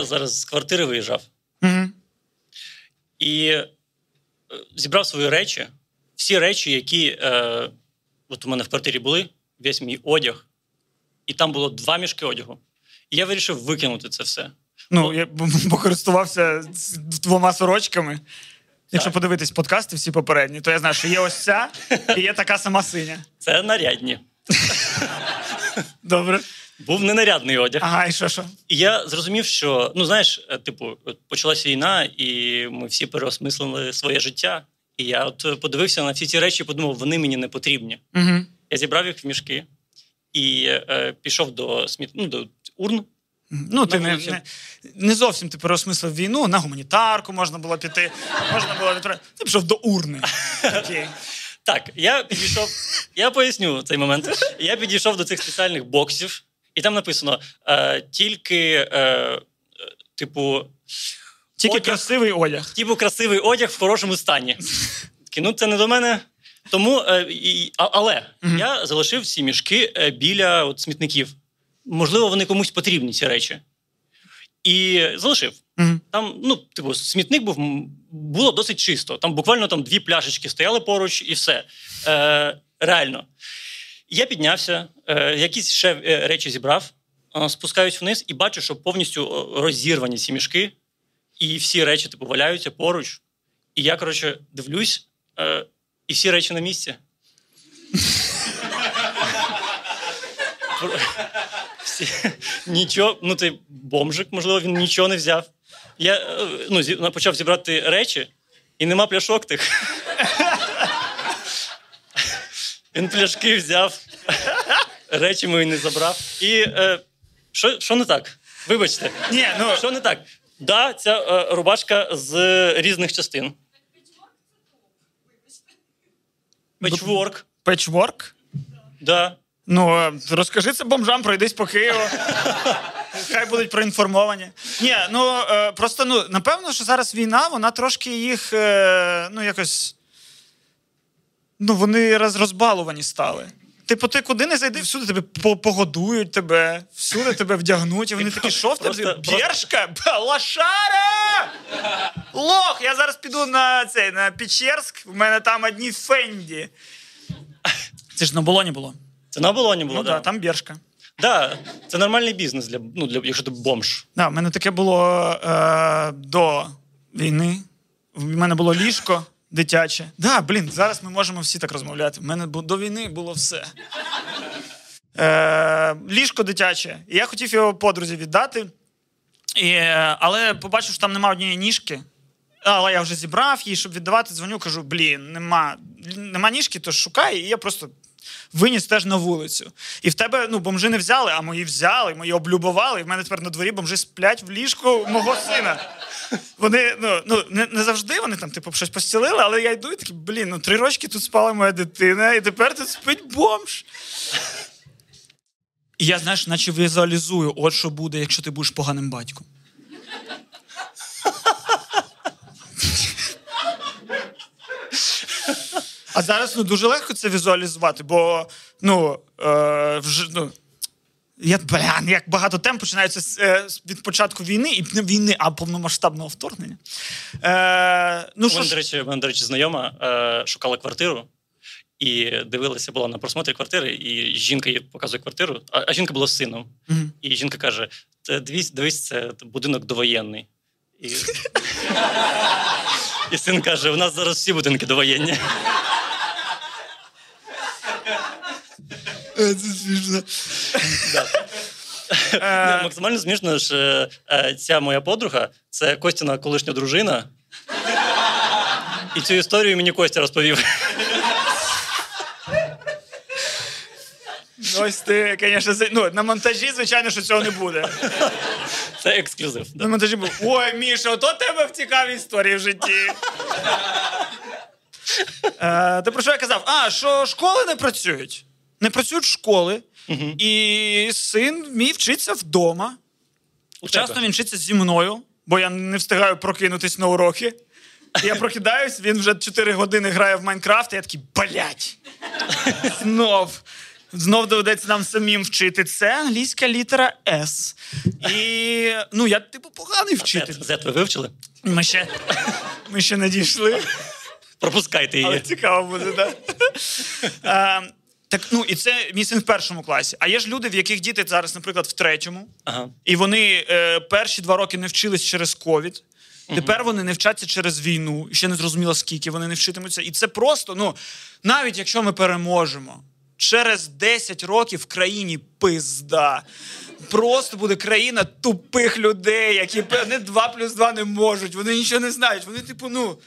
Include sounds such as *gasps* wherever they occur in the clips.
я зараз з квартири виїжджав Угу. і е, зібрав свої речі, всі речі, які е, от у мене в квартирі були, весь мій одяг, і там було два мішки одягу. І я вирішив викинути це все. Ну, я б- *laughs* бо користувався з двома сорочками. Якщо Так. подивитись подкасти всі попередні, то я знаю, що є ось ця і є така сама синя. Це нарядні. Добре. Був ненарядний одяг. Ага, і що що? І я зрозумів, що ну знаєш, е, типу, от почалася війна, і ми всі переосмислили своє життя. І я от е, подивився на всі ці речі і подумав, вони мені не потрібні. Угу. Я зібрав їх в мішки і е, пішов до сміт... ну, до урн. Ну, ти не, не, не зовсім ти переосмислив війну, на гуманітарку можна було піти, можна було відправити. Ти пішов до урни. Окей. Так, я підійшов. Я поясню цей момент. Я підійшов до цих спеціальних боксів, і там написано е, тільки, е, типу, Тільки Одяг. красивий одяг. типу красивий одяг в хорошому стані. *laughs* Такий, ну, це не до мене. Тому, е, і, а- але я залишив ці мішки е, біля от, смітників. Можливо, вони комусь потрібні, ці речі. І залишив. Угу. Там, ну, типу, смітник був було досить чисто. Там буквально там дві пляшечки стояли поруч, і все. Е, реально. Я піднявся, е, якісь ще е, речі зібрав, е, спускаюсь вниз і бачу, що повністю розірвані ці мішки, і всі речі типу, валяються поруч. І я, коротше, дивлюсь, і всі речі на місці. Всі, нічого, ну ти бомжик, можливо, він нічого не взяв. Я ну, почав зібрати речі, і нема пляшок тих. Він пляшки взяв, речі мої не забрав. І е, що, що не так? Вибачте, Ні, ну що не так? Да, ця е, рубашка з різних частин. Печворк, печворк. да. Ну, е, розкажи це бомжам, пройдись по Києву. Хай будуть проінформовані. Ні, ну просто ну напевно, що зараз війна, вона трошки їх ну якось. Ну, вони роз, розбалувані стали. Типу, ти куди не зайди, всюди тебе погодують тебе, всюди тебе вдягнуть, і вони такі, що в тебе? Бершка? Лошара! Лох! Я зараз піду на цей на Печерськ, в мене там одні фенді. Це ж на болоні було. Це на оболоні було, Ну да. так, там Бершка. Да, це нормальний бізнес для, ну, для якщо ти бомж. Да, в мене таке було е, до війни. В мене було ліжко дитяче. Да, блін, зараз ми можемо всі так розмовляти. У мене до війни було все. Е, ліжко дитяче. Я хотів його подрузі віддати. І, е, але побачив, що там нема однієї ніжки. Але я вже зібрав її, щоб віддавати, дзвоню, кажу: блін, нема, нема ніжки, то шукай, і я просто виніс теж на вулицю. І в тебе ну, бомжи не взяли, а мої взяли, мої облюбували. І в мене тепер на дворі бомжи сплять в ліжку мого сина. Вони ну, ну не, не завжди вони там, типу, щось постілили, але я йду і такий, блін, ну три рочки тут спала моя дитина, і тепер тут спить бомж. І я, знаєш, наче візуалізую, от що буде, якщо ти будеш поганим батьком. А зараз ну, дуже легко це візуалізувати, бо ну, е, вже, ну, я, блян, як багато тем починаються з, е, від початку війни, і не війни, а повномасштабного вторгнення. Е, ну, що до речі, мене, до речі, знайома е, шукала квартиру і дивилася, була на просмотрі квартири, і жінка їй показує квартиру, а, а жінка була з сином. Мгм. І жінка каже: «Це дивись, дивись, це будинок довоєнний. І... *laughs* і син каже: у нас зараз всі будинки довоєнні. *laughs* Це смішно. Максимально смішно, що ця моя подруга це Костіна колишня дружина. І цю історію мені Костя розповів. Ну, Ось ти, звісно, за- ну, на монтажі, звичайно, що цього не буде. Це ексклюзив. На монтажі був. Ой, Міша, ото тебе в цікавій історії в житті. Е, Ти про що я казав? А, що школи не працюють. Не працюють школи, і син мій вчиться вдома. Тебе. він вчиться зі мною, бо я не встигаю прокинутись на уроки. Я прокидаюсь, він вже 4 години грає в Майнкрафт, і я такий, блять! Знов. Знов доведеться нам самим вчити. Це англійська літера С. І ну я типу поганий вчитель. Z, ви вивчили? Ми ще, ми ще не дійшли. Пропускайте Але її. цікаво буде, так. Да? Так, ну і це мій син в першому класі. А є ж люди, в яких діти зараз, наприклад, в третьому, Ага. і вони е, перші два роки не вчились через ковід. Тепер вони не вчаться через війну, і ще не зрозуміло, скільки вони не вчитимуться. І це просто, ну, навіть якщо ми переможемо, через 10 років в країні пизда. Просто буде країна тупих людей, які не 2 плюс 2 не можуть, вони нічого не знають. Вони, типу, ну.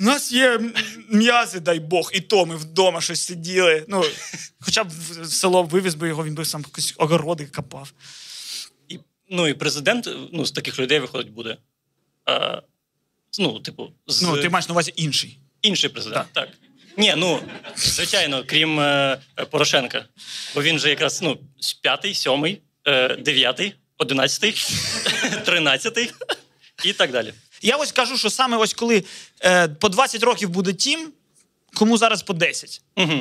У нас є м'язи, дай Бог, і то ми вдома щось сиділи. Ну, *laughs* хоча б в село вивіз би його, він би сам якісь огороди копав. І, ну і президент ну, з таких людей виходить буде. Е, ну, типу, з Ну, ти маєш на увазі інший. інший президент. Так. Ні, ну звичайно, крім е, Порошенка. Бо він же якраз ну, п'ятий, сьомий, е, дев'ятий, одинадцятий, *laughs* тринадцятий і так далі. Я ось кажу, що саме ось коли е, по 20 років буде тім, кому зараз по 10. Угу.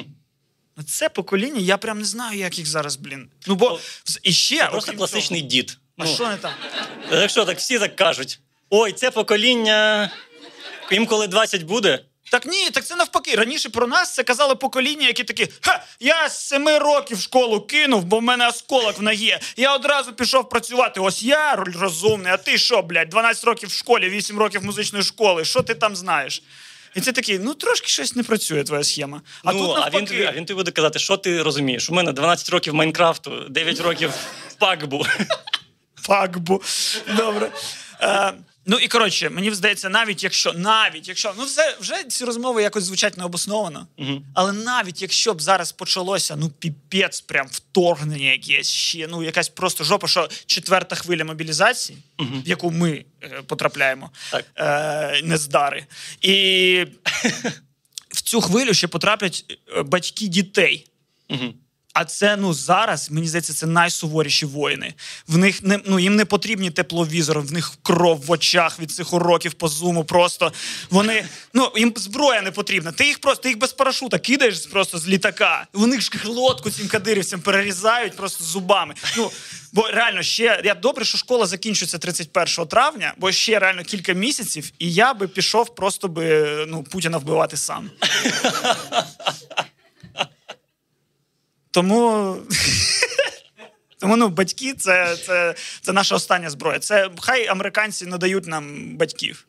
Це покоління, я прям не знаю, як їх зараз, блін. Ну бо О, вз- і ще Просто окрім класичний цього- дід. А Ну, що не так? Якщо так всі так кажуть: ой, це покоління. Їм коли 20 буде, Так ні, так це навпаки. Раніше про нас це казали покоління, які такі: Ха, я з семи років школу кинув, бо в мене осколок в ногі. Я одразу пішов працювати. Ось я розумний, а ти що, блядь, 12 років в школі, 8 років музичної школи. Що ти там знаєш? І це такий, ну трошки щось не працює, твоя схема. А ну, тут а, він тобі, а він тобі буде казати, що ти розумієш? У мене 12 років Майнкрафту, 9 років пакбу. Факбу. Добре. Ну і коротше, мені здається, навіть якщо, навіть якщо, ну вже, вже ці розмови якось звучать необосновано, Мгм. але навіть якщо б зараз почалося, ну піпець, прям вторгнення якесь ще, ну якась просто жопа, що четверта хвиля мобілізації, в яку ми е, потрапляємо, Так. е, нездари. І *laughs* в цю хвилю ще потраплять е, батьки дітей. Мгм. А це ну зараз мені здається, це найсуворіші воїни. В них не ну їм не потрібні тепловізори, в них кров в очах від цих уроків по зуму. Просто вони ну їм зброя не потрібна. Ти їх просто ти їх без парашута кидаєш просто з літака. Вони ж глотку цим кадирівцям перерізають просто зубами. Ну бо реально ще я добре, що школа закінчується 31 травня, бо ще реально кілька місяців, і я би пішов просто би ну Путіна вбивати сам. Тому. *laughs* Тому ну, батьки це, це, це наша остання зброя. Це хай американці надають нам батьків.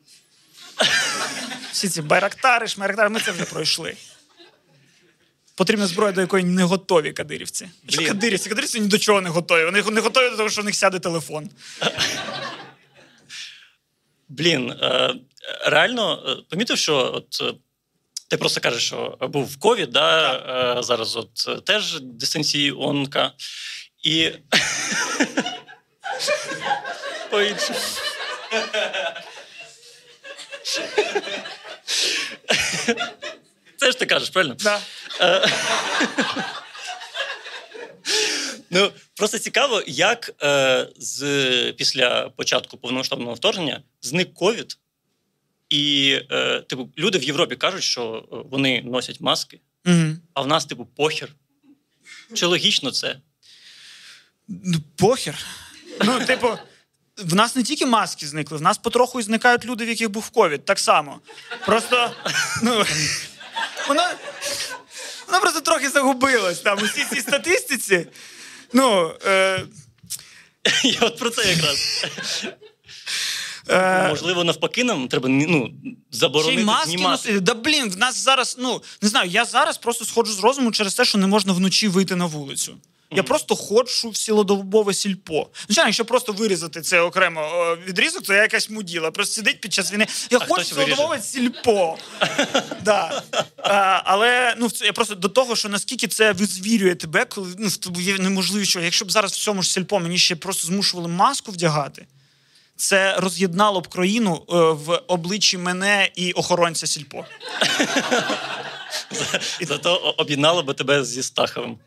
Всі ці байрактари, шмайрактари, ми це вже пройшли. Потрібна зброя, до якої не готові кадирівці. Що кадирівці? Кадирівці ні до чого не готові. Вони не готові до того, що в них сяде телефон. Блін, е, реально е, помітив, що от. Е, Ти просто кажеш, що був ковід, да, е, зараз от е, теж дистанційонка. І. *laughs* По-іншому. *laughs* Це ж ти кажеш, правильно? Да. *laughs* Ну просто цікаво, як е, з після початку повномасштабного вторгнення зник ковід, і е, типу люди в Європі кажуть, що е, вони носять маски, Угу. а в нас, типу, похер. Чи логічно це? Ну, похер. Ну, типу, в нас не тільки маски зникли, в нас потроху і зникають люди, в яких був ковід. Так само. Просто, ну, вона, вона просто трохи загубилась там у всій цій статистиці. Ну, е, *laughs* Я от про це якраз. Е, Можливо, навпаки, нам треба ну, заборонити маски знімати. носити. Да блін, в нас зараз, ну, не знаю, я зараз просто сходжу з розуму через те, що не можна вночі вийти на вулицю. Я просто ходжу в цілодобове сільпо. Звичайно, якщо просто вирізати це окремо е, відрізок, то я якась муділа. Просто сидить під час війни. Я А ходжу в цілодобове сільпо. *laughs* да. а, але ну, я просто до того, що наскільки це визвірює тебе, коли ну, в тобі є неможливо, що якщо б зараз в цьому ж сільпо мені ще просто змушували маску вдягати. Це роз'єднало б країну е, в обличчі мене і охоронця сільпо. *laughs* Зато об'єднало би тебе зі Стаховим.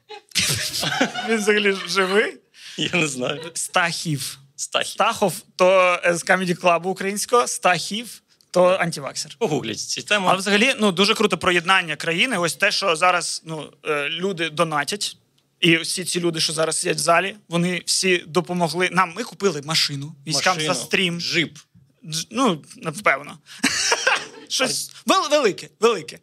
*laughs* Він взагалі живий. Я не знаю. Стахів. Стахів. Стахов то з Comedy Club українського, Стахів то антиваксер. Погугліть цю тему. Але взагалі ну дуже круто проєднання країни. Ось те, що зараз ну е, люди донатять. І всі ці люди, що зараз сидять в залі, вони всі допомогли. Нам ми купили машину військам Машину, за стрім. Джип. Дж- Ну, напевно. *laughs* Щось велике, велике.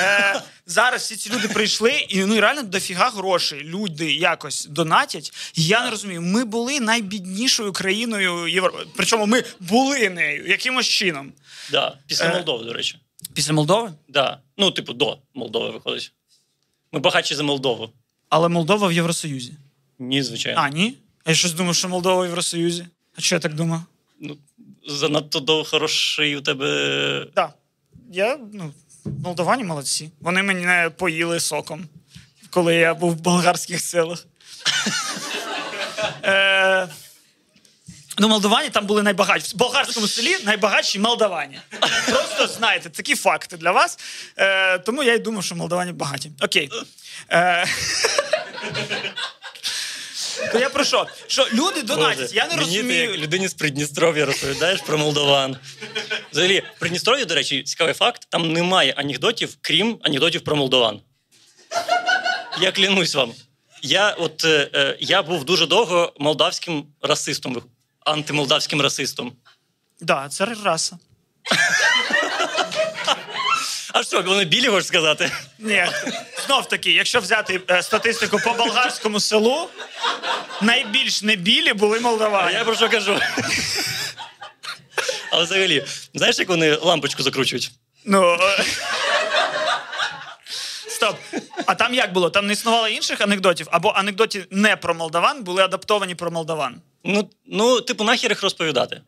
Е, зараз всі ці люди прийшли, і ну і реально дофіга грошей. Люди якось донатять. Я не розумію. Ми були найбіднішою країною Європи. Причому ми були нею якимось чином. Да. Після Е. Молдови, до речі. Після Молдови? Да. Ну, типу, до Молдови виходить. Ми багатші за Молдову. Але Молдова в Євросоюзі. Ні, звичайно. А, ні? А я щось думав, що Молдова в Євросоюзі. А що я так думав? Ну, занадто до хороший у тебе. Так. Я, ну, молдовані молодці. Вони мене поїли соком, коли я був в болгарських селах. *laughs* Е, Ну, молдовані там були найбагатші. В болгарському селі найбагатші молдавані. Просто знаєте, такі факти для вас. Е, тому я й думав, що молдавані багаті. Окей. Е, то я про що? Що люди донатять, Боже, я не мені ти розумію. як людині з Придністров'я розповідаєш про молдован. Взагалі, в Придністров'ї, до речі, цікавий факт: там немає анекдотів, крім анекдотів про молдован. Я клянусь вам. Я, от, е, е, я був дуже довго молдавським расистом, антимолдавським расистом. Да, це раса. А що, вони білі, хочеш сказати? Ні, знов таки, якщо взяти е, статистику по болгарському селу, найбільш небілі були А молдавани. я про що кажу? А взагалі, знаєш, як вони лампочку закручують? Ну. е, Стоп. А там як було? Там не існувало інших анекдотів? Або анекдоти не про молдаван були адаптовані про молдаван. Ну, ну типу, нахер їх розповідати.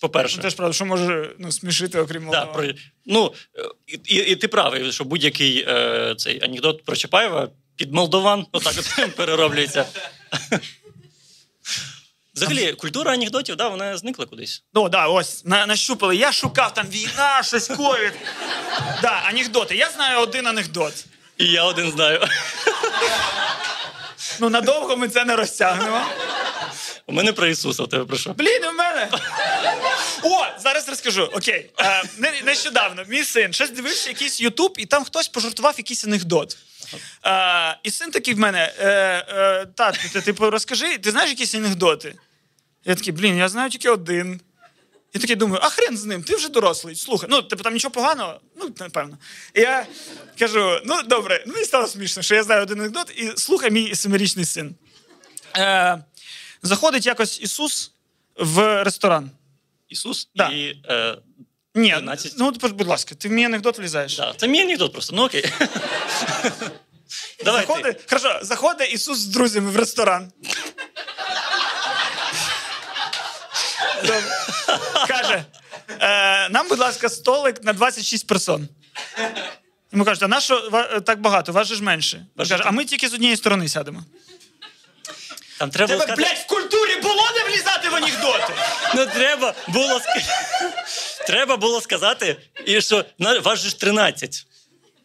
По-перше. Ну, теж правда, що може ну, смішити, окрім Да, про, ну, і, і, і ти правий, що будь-який е, цей анекдот про Чапаєва під Молдован отак от *laughs* перероблюється. Взагалі, культура анекдотів, да, вона зникла кудись. Ну, да, ось, на, нащупали. Я шукав там війна, щось ковід. Да, анекдоти. Я знаю один анекдот. І я один знаю. Ну, надовго ми це не розтягнемо. У мене про Ісуса, у тебе про що? Блін, у мене. О, зараз розкажу. Окей. Е, не- нещодавно мій син щось дивився якийсь Ютуб, і там хтось пожартував якийсь анекдот. Е, і син такий в мене: е, е, тату, ти типу розкажи, ти знаєш якісь анекдоти? Я такий, блін, я знаю тільки один. Я такий думаю, а хрен з ним, ти вже дорослий. Слухай, ну типу там нічого поганого, ну напевно. І я кажу: ну добре, ну мені стало смішно, що я знаю один анекдот, і слухай мій семирічний син. Е, заходить якось Ісус в ресторан. Ісус Да. і. Е, Ні, 13. ну будь ласка, ти в мій анекдот влізаєш. да, це мій анекдот просто, ну окей. Давай. ти. Заходить, хорошо, заходить Ісус з друзями в ресторан. Каже: е, нам, будь ласка, столик на 26 персон. Йому кажуть, а на що так багато? Вас же ж менше. Каже, а ми тільки з однієї сторони сядемо. Там треба Тебе, сказати. блядь, в культурі було не влізати в анекдоти? Ну, треба було треба було сказати, і що на вас же ж 13.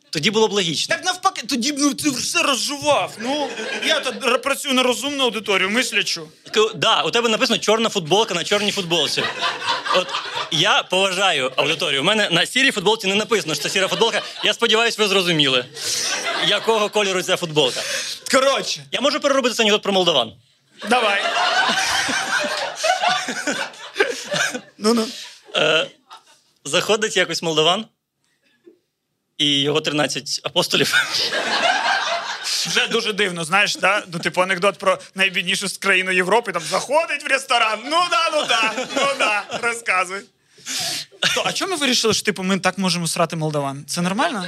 Тоді було б логічно. Так навпаки, тоді б ну, ти все розжував. Ну, я тут працюю на розумну аудиторію, мислячу. Так, Да, у тебе написано чорна футболка на чорній футболці. От я поважаю аудиторію. У мене на сірій футболці не написано, що це сіра футболка. Я сподіваюся, ви зрозуміли, якого кольору ця футболка. Коротше, Я можу переробити цей анекдот про молдаван. давай. Ну-ну. Заходить якось молдаван, і його 13 апостолів. Вже дуже дивно, знаєш, да? Ну, типу, анекдот про найбіднішу країну Європи, там заходить в ресторан. Ну да, ну да, ну да, розказуй. То, а чому ми вирішили, що типу, ми так можемо срати молдаван? Це нормально?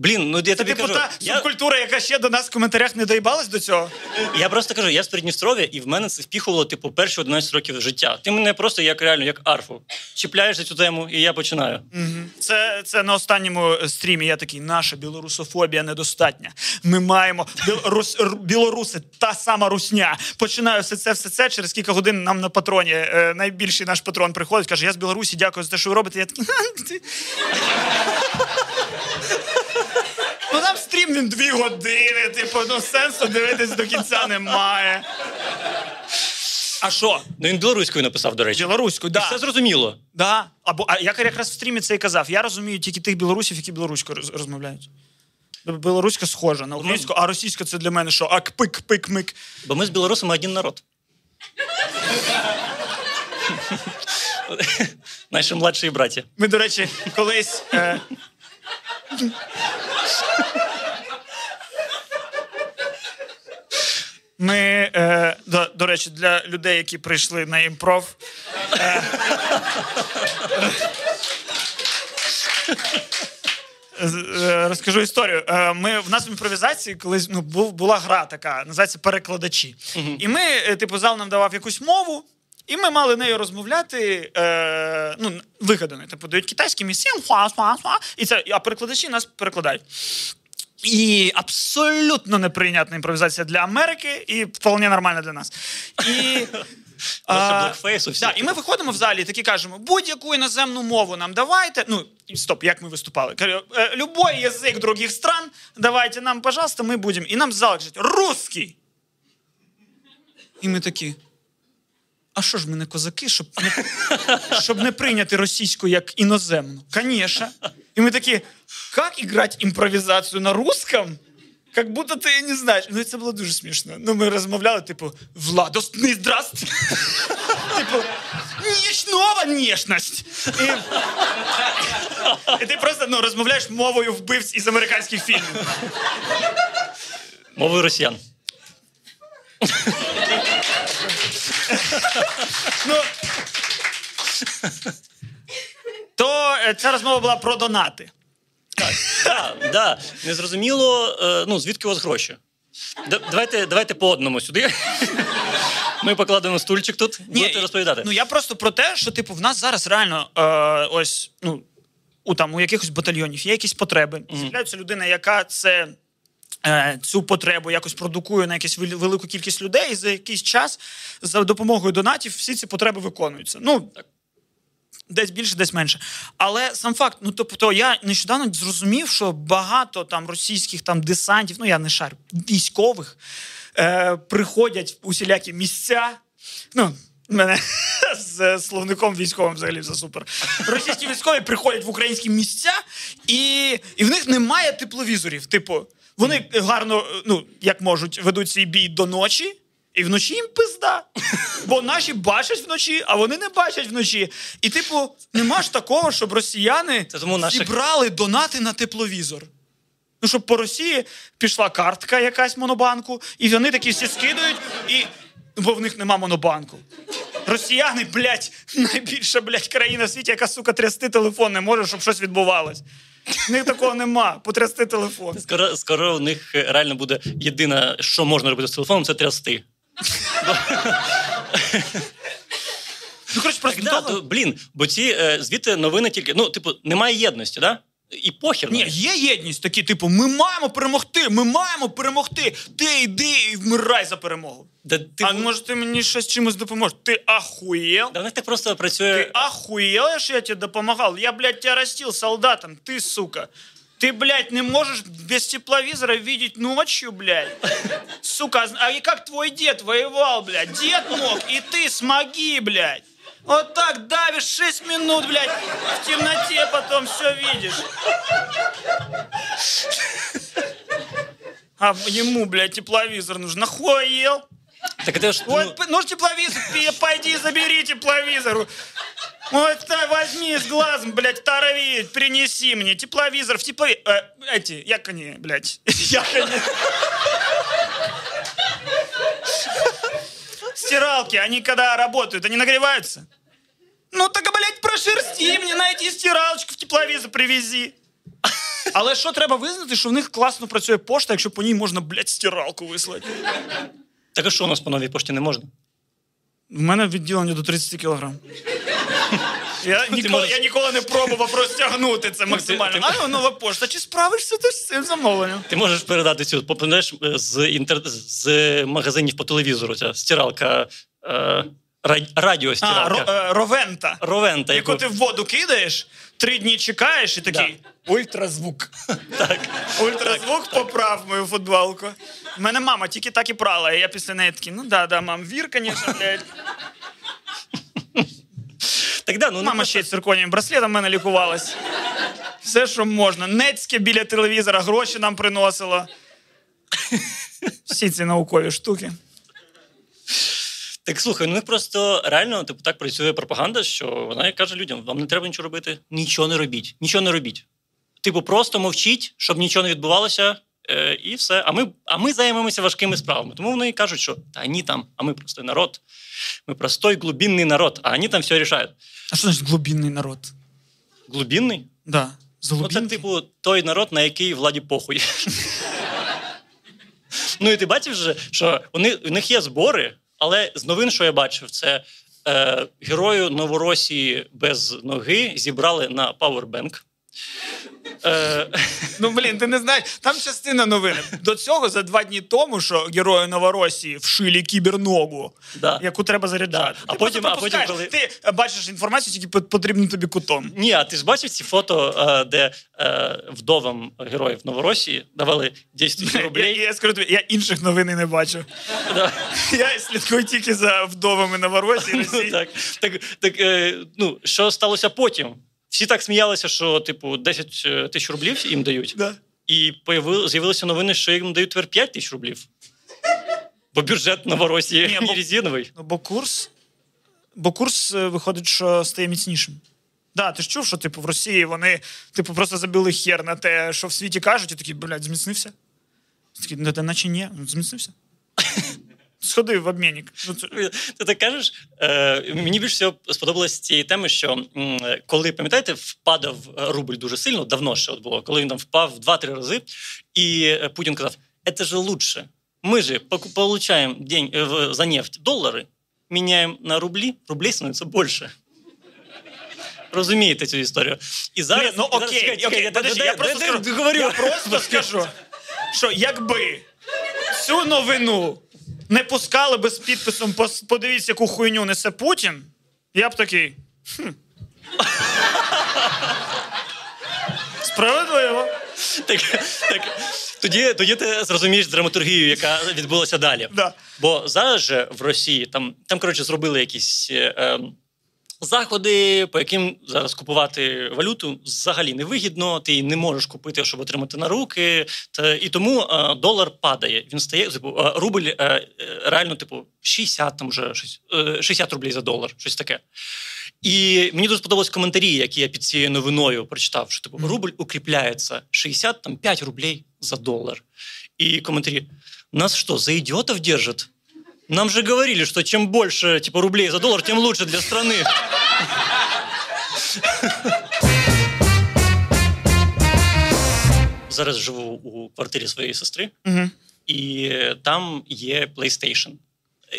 Блін, ну я тобі Типу, кажу. Я, субкультура, яка ще до нас в коментарях не доїбалась до цього. я просто кажу, я з Придністров'я, і в мене це впіхувало, типу, перші 11 років життя. Ти мене просто як реально, як арфу. Чіпляєш за цю тему, і я починаю. Це, це на останньому стрімі. Я такий, наша білорусофобія недостатня. Ми маємо білорус, білоруси, та сама русня. Починаю все це, все це. Через кілька годин нам на патроні е, найбільший наш патрон приходить, каже: Я з Білорусі, дякую за те, що ви робите. Я такий. Ну там стрім він дві години. Типу, ну сенсу дивитись до кінця немає. А що? Ну він білоруською написав, до речі. Білоруською, Все зрозуміло. Да. Або а я якраз в стрімі це і казав. Я розумію тільки тих білорусів, які білоруською роз- розмовляють. Білоруська схожа на українську, а російська це для мене що? Ак, пик, пик, мик. Бо ми з білорусами один народ. Наші младші браті. Ми, до речі, колись. Е... Ми, е, до, до речі, для людей, які прийшли на імпров. Е, е, Розкажу історію. Е, Ми в нас в імпровізації колись ну, був, була гра така, називається перекладачі. І ми, типу, зал нам давав якусь мову, і ми мали нею розмовляти. Е, ну, вигаданий. Типу, дають китайські місцем, і це, а перекладачі нас перекладають. І абсолютно неприйнятна імпровізація для Америки, і вполне нормальна для нас. І, а, да, і ми виходимо в залі і такі кажемо: будь-яку іноземну мову нам давайте. Ну, стоп, як ми виступали? Кажу, «Е, любой язик других стран, давайте нам, пожалуйста, ми будемо. І нам зал кажуть, русський. І ми такі. А що ж ми не козаки, щоб не, *laughs* щоб не прийняти російську як іноземну? Конечно. І ми такі, як іграти імпровізацію на русском? Как будто ти не знаєш. Ну, і це було дуже смішно. Ну, ми розмовляли, типу, Владосний здравствуй. *laughs* Типу, нічнова нєшність. І, і ти просто ну, розмовляєш мовою вбивць із американських фільмів. Мовою росіян. Ну, то е, ця розмова була про донати. Да, да. Незрозуміло, е, ну, звідки у вас гроші. Давайте, давайте по одному сюди. Ми покладемо стульчик тут, будете розповідати. Ну я просто про те, що типу в нас зараз реально е, ось ну у там у якихось батальйонів є якісь потреби. З'являється людина, яка це. Е, Цю потребу якось продукує на якусь велику кількість людей, і за якийсь час за допомогою донатів всі ці потреби виконуються. Ну десь більше, десь менше. Але сам факт, ну тобто, я нещодавно зрозумів, що багато там російських там десантів, ну я не шарю, військових е, приходять усілякі місця. Ну, мене *laughs* з словником військовим взагалі все супер. Російські військові приходять в українські місця, і, і в них немає тепловізорів. Типу, вони гарно, ну, як можуть, ведуть свій бій до ночі. І вночі їм пизда. Бо наші бачать вночі, а вони не бачать вночі. І, типу, нема ж такого, щоб росіяни Це тому наших- зібрали донати на тепловізор. Ну, щоб по Росії пішла картка якась монобанку, і вони такі всі скидують, і... бо в них нема монобанку. Росіяни, блядь, *laughs* найбільша, блядь, країна в світі, яка, сука, трясти телефон не може, щоб щось відбувалось. В них такого нема. Потрясти телефон. Скоро, скоро у них е, реально буде єдине, що можна робити з телефоном, це трясти. Ну, коротше, просто Так, да, то, блін, бо ці е, звідти новини тільки. Ну, типу, немає єдності, да? І похер. Ні, навіть. є єдність такі, типу, ми маємо перемогти, ми маємо перемогти. Ти йди і вмирай за перемогу. Да, ти, А може ти мені щось чимось допоможеш? Ти ахуєл? да, в них так просто працює. Ты охуел, что я тебе допомагал? Я, блядь, тебя растил солдатом, ты, сука. Ты, блядь, не можешь без тепловизора видеть ночью, блядь. Сука, а и как твой дед воевал, блядь? Дед мог, и ты смоги, блядь. Вот так давишь 6 минут, блядь, в темноте потом все видишь. А ему, блядь, тепловизор нужен. Охуел? Так це ж, ну, Вот, ну ж тепловизор, пойди забери тепловизор. Вот так возьми с глазом, блядь, оторви, принеси мне тепловизор в тепловизор. эти, як они, блядь, *laughs* як они? Стиралки, они когда работают, они нагреваются? Ну так, блядь, прошерсти мне, найди стиралочку в тепловізор привези. *laughs* Але що треба визнати, що в них класно працює пошта, якщо по ній можна, блядь, стиралку вислати. так а що у нас по новій пошті не можна? У мене відділення до 30 кілограм. *laughs* Я ніколи, можеш- я ніколи не пробував розтягнути це максимально. ти- А нова пошта, чи справишся ти з цим замовленням? Ти можеш передати цю, попадеш з інтер... з магазинів по телевізору, ця стиралка, е, ра- А, радіостиралка. ро, е, ровента. Ровента, Яку ти в воду кидаєш, три дні чекаєш і такий *laughs* ультразвук. Так. Ультразвук поправ мою футболку. У мене мама тільки так і прала, і я після неї такий, ну да, да, мам, вір, звісно, блядь. *laughs* Так, да, ну, Мама ще й цирконівим браслетом мене лікувалась. Все, що можна. Нецьке біля телевізора гроші нам приносило. *laughs* Всі ці наукові штуки. Так слухай, ну просто реально типу, так працює пропаганда, що вона каже людям: вам не треба нічого робити, нічого не робіть, нічого не робіть. Типу, просто мовчіть, щоб нічого не відбувалося, е, і все. А ми а ми займемося важкими справами. Тому вони кажуть, що та ні там, а ми простой народ. Ми простой глубинний народ, а вони там все рішають. А що значить глубинний народ? Глубинний? Да. Ну, це, типу, той народ, на який владі похуй. *laughs* ну і ти бачив, вже, що вони, у них є збори, але з новин, що я бачив, це е, герою Новоросії без ноги зібрали на Powerbank. Е, Ну блін, ти не знаєш. Там частина новини. До цього за два дні тому, що герої Новоросії вшили кіберногу, Да. яку треба заряджати. Да. А Ти потім- а потім, коли- Ти бачиш інформацію, тільки пот- потрібним тобі кутом. ні, а ти ж бачив ці фото, е, де е, вдовам героїв Новоросії давали 10 тисяч Я, рублей. я, скажу тобі, я інших новин не бачу. Да. Я слідкую тільки за вдовами Новоросії *laughs* Ну, так, так, так е, ну, що сталося потім? Всі так сміялися, що, типу, 10 тисяч рублів їм дають. Да. І з'явилися новини, що їм дають тепер 5 тисяч рублів. Бо бюджет Новоросії бо- резиновий. Ну, бо курс, бо курс е, виходить, що стає міцнішим. Да, ти ж чув, що типу в Росії вони типу просто забили хер на те, що в світі кажуть, і такі, блядь, зміцнився. Такі, ну, наче ні, зміцнився. Сходи в обмінник. Ну. Ти так кажеш, е, мені більше всього сподобалось цієї теми, що коли, пам'ятаєте, впадав рубль дуже сильно, давно ще от було, коли він там впав в 2-3 рази, і е, Путін казав: це ж лучше. Ми же поку- день, е, за нефть долари, міняємо на рублі, рублей становиться більше. Розумієте цю історію? І зараз, Блін, ну і зараз- окей, окей, подожди, я просто скажу, говорю. я просто *laughs* скажу, що якби цю новину не пускали би з підписом подивіться, яку хуйню несе Путін, я б такий. «Хм». Справедливо. Так, так, тоді, тоді ти зрозумієш драматургію, яка відбулася далі. Да. Бо зараз же в Росії там, там коротше, зробили якісь е, ем, заходи, по яким зараз купувати валюту взагалі невигідно, ти її не можеш купити, щоб отримати на руки. Та, і тому е, долар падає. Він стає, типу, е, рубль е, реально, типу, 60 там вже е, 60 рублів за долар, щось таке. І мені дуже сподобались коментарі, які я під цією новиною прочитав, що типу рубль укріпляється 65 рублей за долар. І коментарі: нас що, за ідіотів держать? Нам же говорили, что чем больше типа, рублей за доллар, тем лучше для страны. Зараз живу у квартирі своєї сестри, Угу. і там є PlayStation.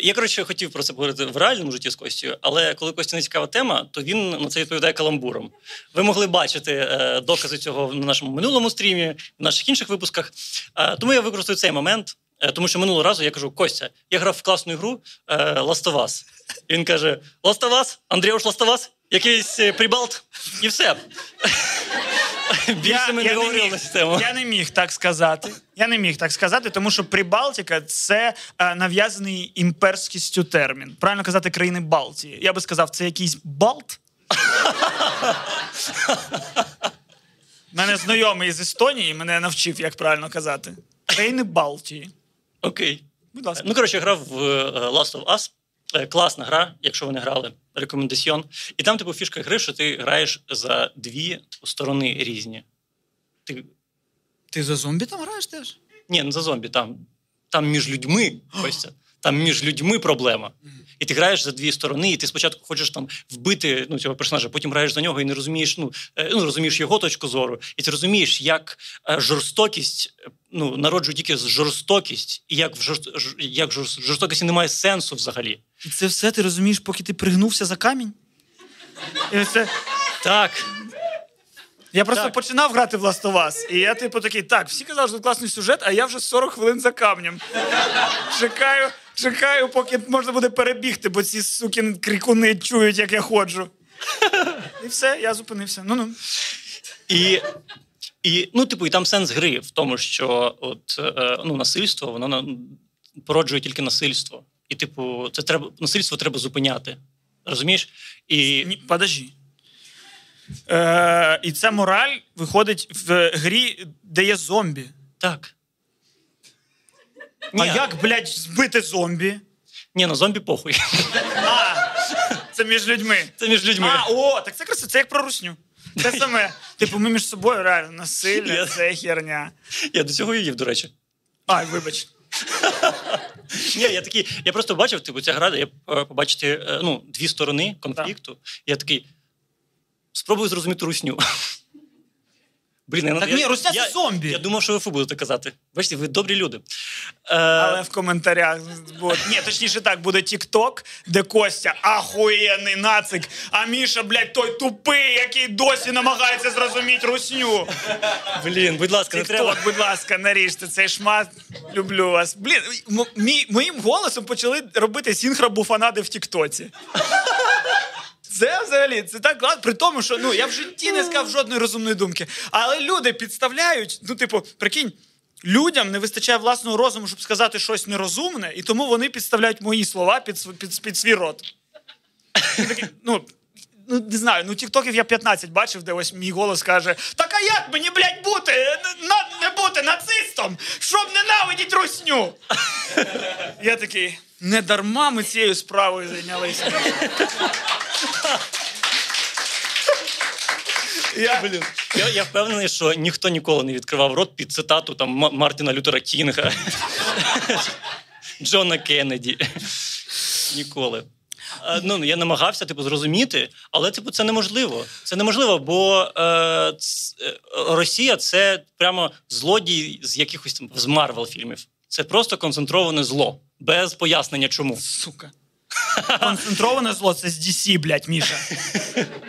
Я, коротше, хотів про це поговорити в реальному житті з Костю, але коли Костю не цікава тема, то він на це відповідає каламбуром. Ви могли бачити е, докази цього на нашому минулому стрімі, в наших інших випусках. Е, тому я використаю цей момент, тому що минулого разу я кажу: Костя, я грав в класну ігру е, Last of Us. І він каже: Last of Us? Андріуш Last of Us? Якийсь е, прибалт, і все. *laughs* Більше ми не говорили на цю тему. я не міг так сказати. Я не міг так сказати, тому що Прибалтика це е, нав'язаний імперськістю термін. Правильно казати країни Балтії. Я би сказав, це якийсь Балт. *laughs* Мене знайомий з Естонії мене навчив, як правильно казати. Країни Балтії. Окей. Будь ласка. Ну, коротше, грав в е, Last of Us. Е, Класна гра, якщо ви не грали, рекомендаціон. І там, типу, фішка гри, що ти граєш за дві сторони різні. Ти... Ти за зомбі там граєш теж? Ні, не за зомбі, там, там між людьми, *gasps* Костя, там між людьми проблема. І ти граєш за дві сторони, і ти спочатку хочеш там вбити ну, цього персонажа, потім граєш за нього і не розумієш, ну, е, ну розумієш його точку зору, і ти розумієш, як е, жорстокість е, ну, народжує тільки жорстокість, і як в жорст... як жорст- жорстокості немає сенсу взагалі. І це все ти розумієш, поки ти пригнувся за камінь? І це... Так. Я просто Так. починав грати в Last of Us, і я, типу, такий, так, всі казали, що тут класний сюжет, а я вже 40 хвилин за камнем. Чекаю, чекаю, поки можна буде перебігти, бо ці суки крикуни чують, як я ходжу. І все, я зупинився. Ну-ну. І, і, ну, типу, і там сенс гри в тому, що от, е, ну, насильство, воно породжує тільки насильство. І, типу, це треба, насильство треба зупиняти. Розумієш? І Ні, подожди. Е, і ця мораль виходить в грі, де є зомбі. Так. А як, блядь, збити зомбі? Ні, ну зомбі похуй. А, це між людьми. Це між людьми. А, о, так це красиво, це як про русню. Те саме. Типу, ми між собою реально насилля, Я- це херня. Я до цього їв, до речі. Ай, вибач. *laughs* Ні, я такий, я просто бачив, типу, ця гра, я е, побачити е, ну, дві сторони конфлікту. Я такий. Спробую зрозуміти русню. Блін, я, Так я, ні, русня це зомбі. Я думав, що ви фу будете казати. Бачите, ви добрі люди. Е, Але в коментарях буде. Ні, точніше так, буде Тік-Ток, де Костя ахуєнний нацик, а Міша, блядь, той тупий, який досі намагається зрозуміти русню. Блін, будь ласка, не треба. Будь ласка, наріжте цей шмат. Люблю вас. Блін, м- мій, моїм голосом почали робити сінхробуфанади в Тіктоці. Це взагалі це так класно, при тому, що ну я в житті не сказав жодної розумної думки. Але люди підставляють, ну, типу, прикинь, людям не вистачає власного розуму, щоб сказати щось нерозумне, і тому вони підставляють мої слова під, під, під свій рот. Ну, ну, не знаю, ну тіктоків я 15 бачив, де ось мій голос каже: Так а як мені, блядь, бути? На, не бути нацистом, щоб ненавидіть русню. Я такий, не дарма ми цією справою зайнялися. Я, Блін, я, я впевнений, що ніхто ніколи не відкривав рот під цитату там Мартіна Лютера Кінга, Джона Кеннеді. Ніколи. Е, Ну, я намагався типу, зрозуміти, але типу, це неможливо. Це неможливо, бо е, ц- е, Росія це прямо злодій з якихось там з Marvel фільмів. Це просто концентроване зло, без пояснення чому. Сука. Концентроване зло це з DC, блядь, Міша.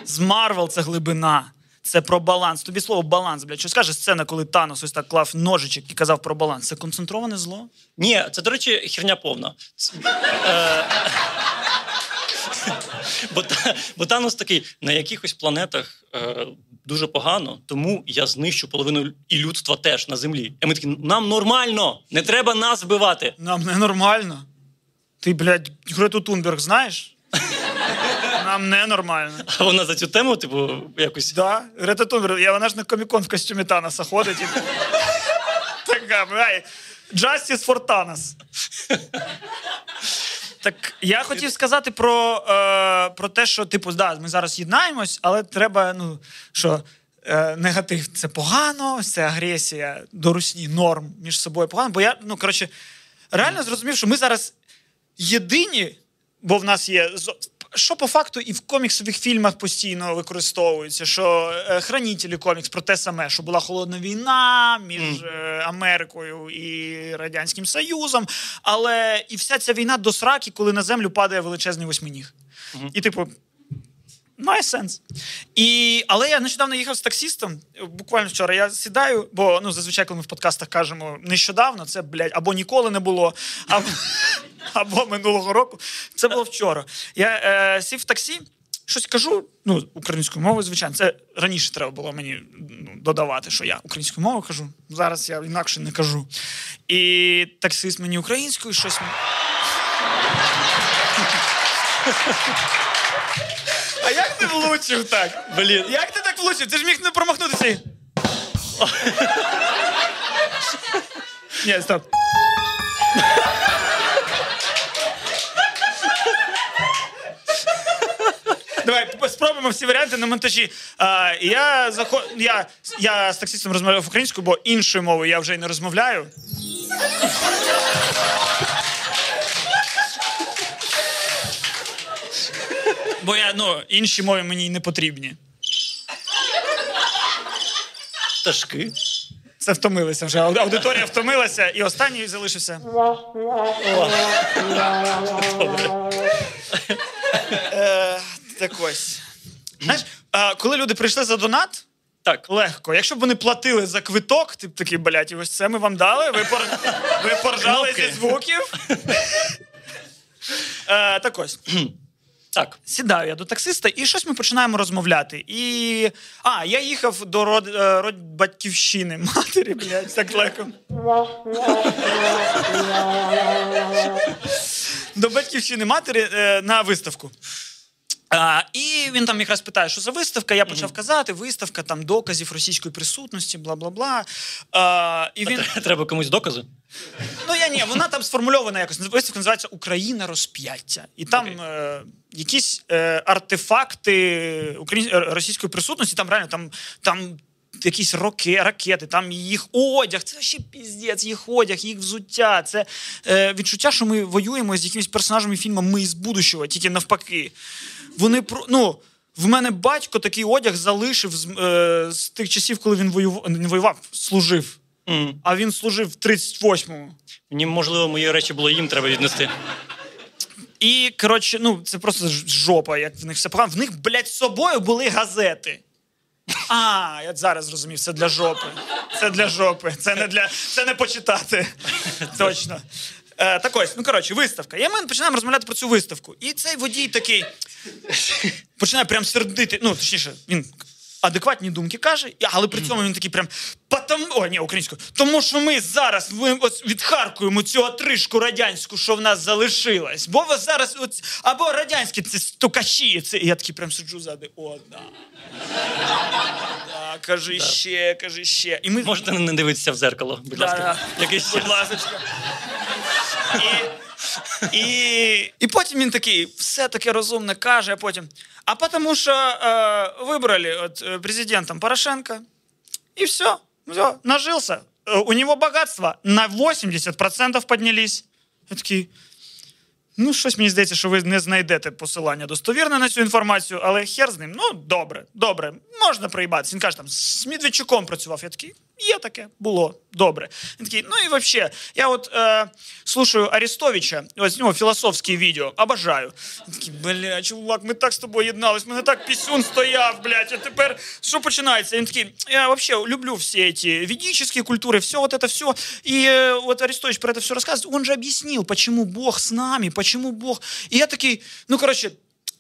З Marvel це глибина. Це про баланс. Тобі слово баланс, блядь. Що скаже сцена, коли Танос ось так клав ножичок і казав про баланс? Це концентроване зло? Ні, це, до речі, херня повна. Е, Бо, бо Танос такий на якихось планетах е, дуже погано, тому я знищу половину і людства теж на землі. І ми такі, нам нормально, не треба нас вбивати. Нам ненормально. Ти, блядь, Грету Тунберг знаєш? Нам ненормально. А вона за цю тему, типу, якось. Да, Грета Тунберг, я, вона ж на комікон в костюмі Таноса ходить. І... така, блядь, Justice for Thanos. Так я хотів сказати про, е, про те, що, типу, да, ми зараз єднаємось, але треба, ну, що е, негатив це погано, це агресія до русні норм між собою погано. Бо я, ну, коротше, реально зрозумів, що ми зараз єдині, бо в нас є. Що по факту і в коміксових фільмах постійно використовується, що е, хранітелі комікс про те саме, що була холодна війна між е, Америкою і Радянським Союзом, але і вся ця війна до сраки, коли на землю падає величезний восьминіг. І, типу, Має сенс. І, але я нещодавно їхав з таксістом. Буквально вчора я сідаю, бо ну, зазвичай, коли ми в подкастах кажемо нещодавно, це, блядь, або ніколи не було, або, *laughs* або минулого року. Це було вчора. Я е, сів в таксі, щось кажу, ну, українською мовою, звичайно, це раніше треба було мені ну, додавати, що я українською мовою кажу. Зараз я інакше не кажу. І таксист мені українською щось. *laughs* Ти влучив так? Блін. Як ти так влучив? Ти ж міг не промахнутися. і- Ні, стоп. Давай п- спробуємо всі варіанти на монтажі. А, я, заход... я, я з таксистом розмовляв українською, бо іншою мовою я вже й не розмовляю. Бо я, ну, інші мови мені не потрібні. Пташки. Це втомилися вже. Аудиторія втомилася, і останній залишився. Е, Так ось. Знаєш, коли люди прийшли за донат, Так. легко. Якщо б вони платили за квиток, ти б такий, блядь, і ось це ми вам дали. Ви, пор... ви поржали зі звуків. Е, Так ось. *clears throat* Так. Сідаю я до таксиста, і щось ми починаємо розмовляти. І. А, я їхав до род, е, род батьківщини *laughs* матері, блядь, так легко. *laughs* до батьківщини матері е, на виставку. А, і він там якраз питає, що за виставка. Я почав казати, виставка там доказів російської присутності, бла бла бла. А, і він Треба комусь докази. Ну я ні, вона там сформульована якось. Виставка називається Україна розп'яття. І там okay. е, якісь е, артефакти україн... е, російської присутності, там реально там, там якісь роки, ракети, там їх одяг. Це ще піздець, їх одяг, їх взуття. Це е, відчуття, що ми воюємо з якимись персонажами фільму Ми із будущого, тільки навпаки. Вони про. Ну, в мене батько такий одяг залишив з, е, з тих часів, коли він воював, не воював, служив. М. А він служив в 38-му. Мені, можливо, мої речі було їм треба віднести. І, коротше, ну, це просто жопа, як в них все погано. В них, блядь, з собою були газети. А, я зараз зрозумів, це для жопи. Це для жопи. Це не для це не почитати. Точно. Е, так ось, ну коротше, виставка. І ми починаємо розмовляти про цю виставку. І цей водій такий починає прям сердити. Ну, точніше, він адекватні думки каже, але при цьому він такий прям «Потому...» О, ні, українською. Тому що ми зараз ось відхаркуємо цю отрижку радянську, що в нас залишилась. Бо ви зараз от, або радянські це стукачі. Це... І я такий прям сиджу ззади. О, да. Да, кажи ще, кажи ще. І ми Можете не дивитися в зеркало, будь ласка. Да-да. Якийсь Будь час. ласочка. І, і, і потім він такий все таке розумне каже, а потім. А тому що е, вибрали от, е, президентом Порошенка, і все, все нажився. Е, У нього багатства на 80% піднялись. Я такий. Ну, щось мені здається, що ви не знайдете посилання достовірне на цю інформацію, але хер з ним. Ну, добре, добре, можна проїбатися. Він каже, там з Медведчуком працював. Я такий, є таке, було добре. Він такий, ну і взагалі, я от е, слушаю Арестовича, ось у нього філософські відео, обожаю. Він такий, бля, чувак, ми так з тобою єднались, мене так пісюн стояв, блядь, а тепер що починається? Він такий, я взагалі люблю всі ці ведические культури, все вот это все. И э, вот Арестович про это все рассказывает, он же объяснил, почему Бог с нами, почему Бог. І я такий, ну коротше,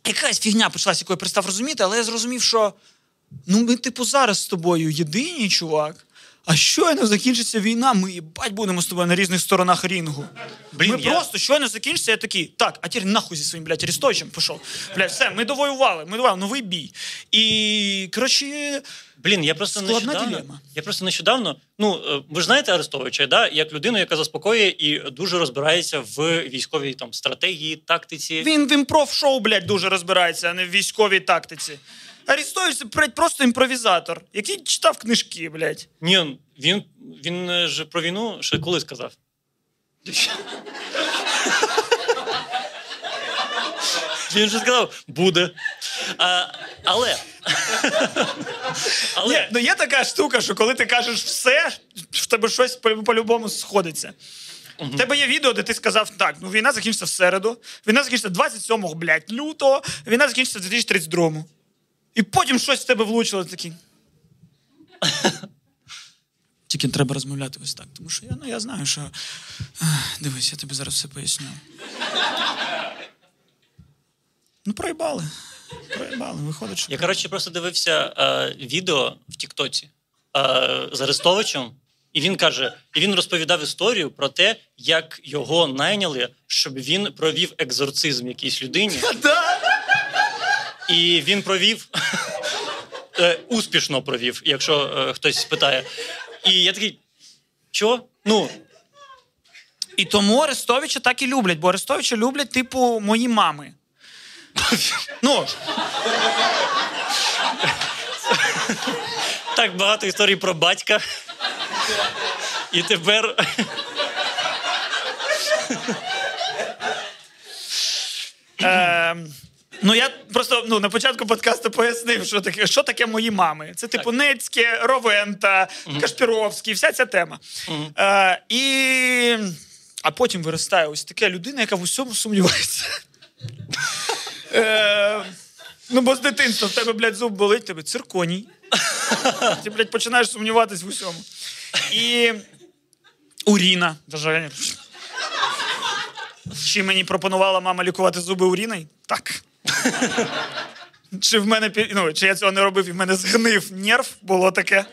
якась фігня почалась, якої перестав розуміти, але я зрозумів, що ну ми, типу, зараз з тобою єдині, чувак. А щойно закінчиться війна, ми їбать будемо з тобою на різних сторонах рінгу. Блін, ми я- просто щойно закінчиться, я такий, так, а тепер нахуй зі своїм, блядь, Арестовичем пішов. Блядь, все, ми довоювали, ми довоювали, новий бій. І, коротше, Блін, я просто Складна нещодавно. дилема. Я просто нещодавно. Ну е, ви ж знаєте Арестовича, да? як людину, яка заспокоює і дуже розбирається в військовій там стратегії, тактиці. Він в імпров-шоу, блядь, дуже розбирається, а не в військовій тактиці. Арестович це, блядь, просто імпровізатор, який читав книжки, блядь. Ні, він, він е, ж про війну ще коли сказав. Він же сказав, буде. А, але. *laughs* але Ні, ну є така штука, що коли ти кажеш все, в тебе щось по- по-любому сходиться. У тебе є відео, де ти сказав так: ну війна закінчиться в середу, війна закінчиться 27 блядь, лютого, війна закінчиться в 2032. І потім щось в тебе влучило такий. *laughs* Тільки треба розмовляти ось так, тому що я, ну, я знаю, що. Дивись, я тобі зараз все поясню. Ну, проїбали. Проїбали, виходить, що. Я коротше просто дивився е, відео в Тіктоці е, з Арестовичем, і він каже: і він розповідав історію про те, як його найняли, щоб він провів екзорцизм якійсь людині. *laughs* І він провів *laughs* е, успішно провів, якщо е, хтось спитає. І я такий, що? Ну, І тому Арестовича так і люблять, бо Арестовича люблять, типу, мої мами. *laughs* Ну, так багато історій про батька. І тепер. е, ну я просто ну, на початку подкасту пояснив, що таке, що таке мої мами. Це типу Нецьке, Ровента, Кашпіровський, вся ця тема. Е, і... А потім виростає ось така людина, яка в усьому сумнівається. *laughs* Е, ну, бо з дитинства в тебе, блядь, зуб болить, тебе цирконій. Ти, блядь, починаєш сумніватись в усьому. І уріна. Чи мені пропонувала мама лікувати зуби уріною? Так. Чи в мене ну, чи я цього не робив і в мене згнив нерв, було таке.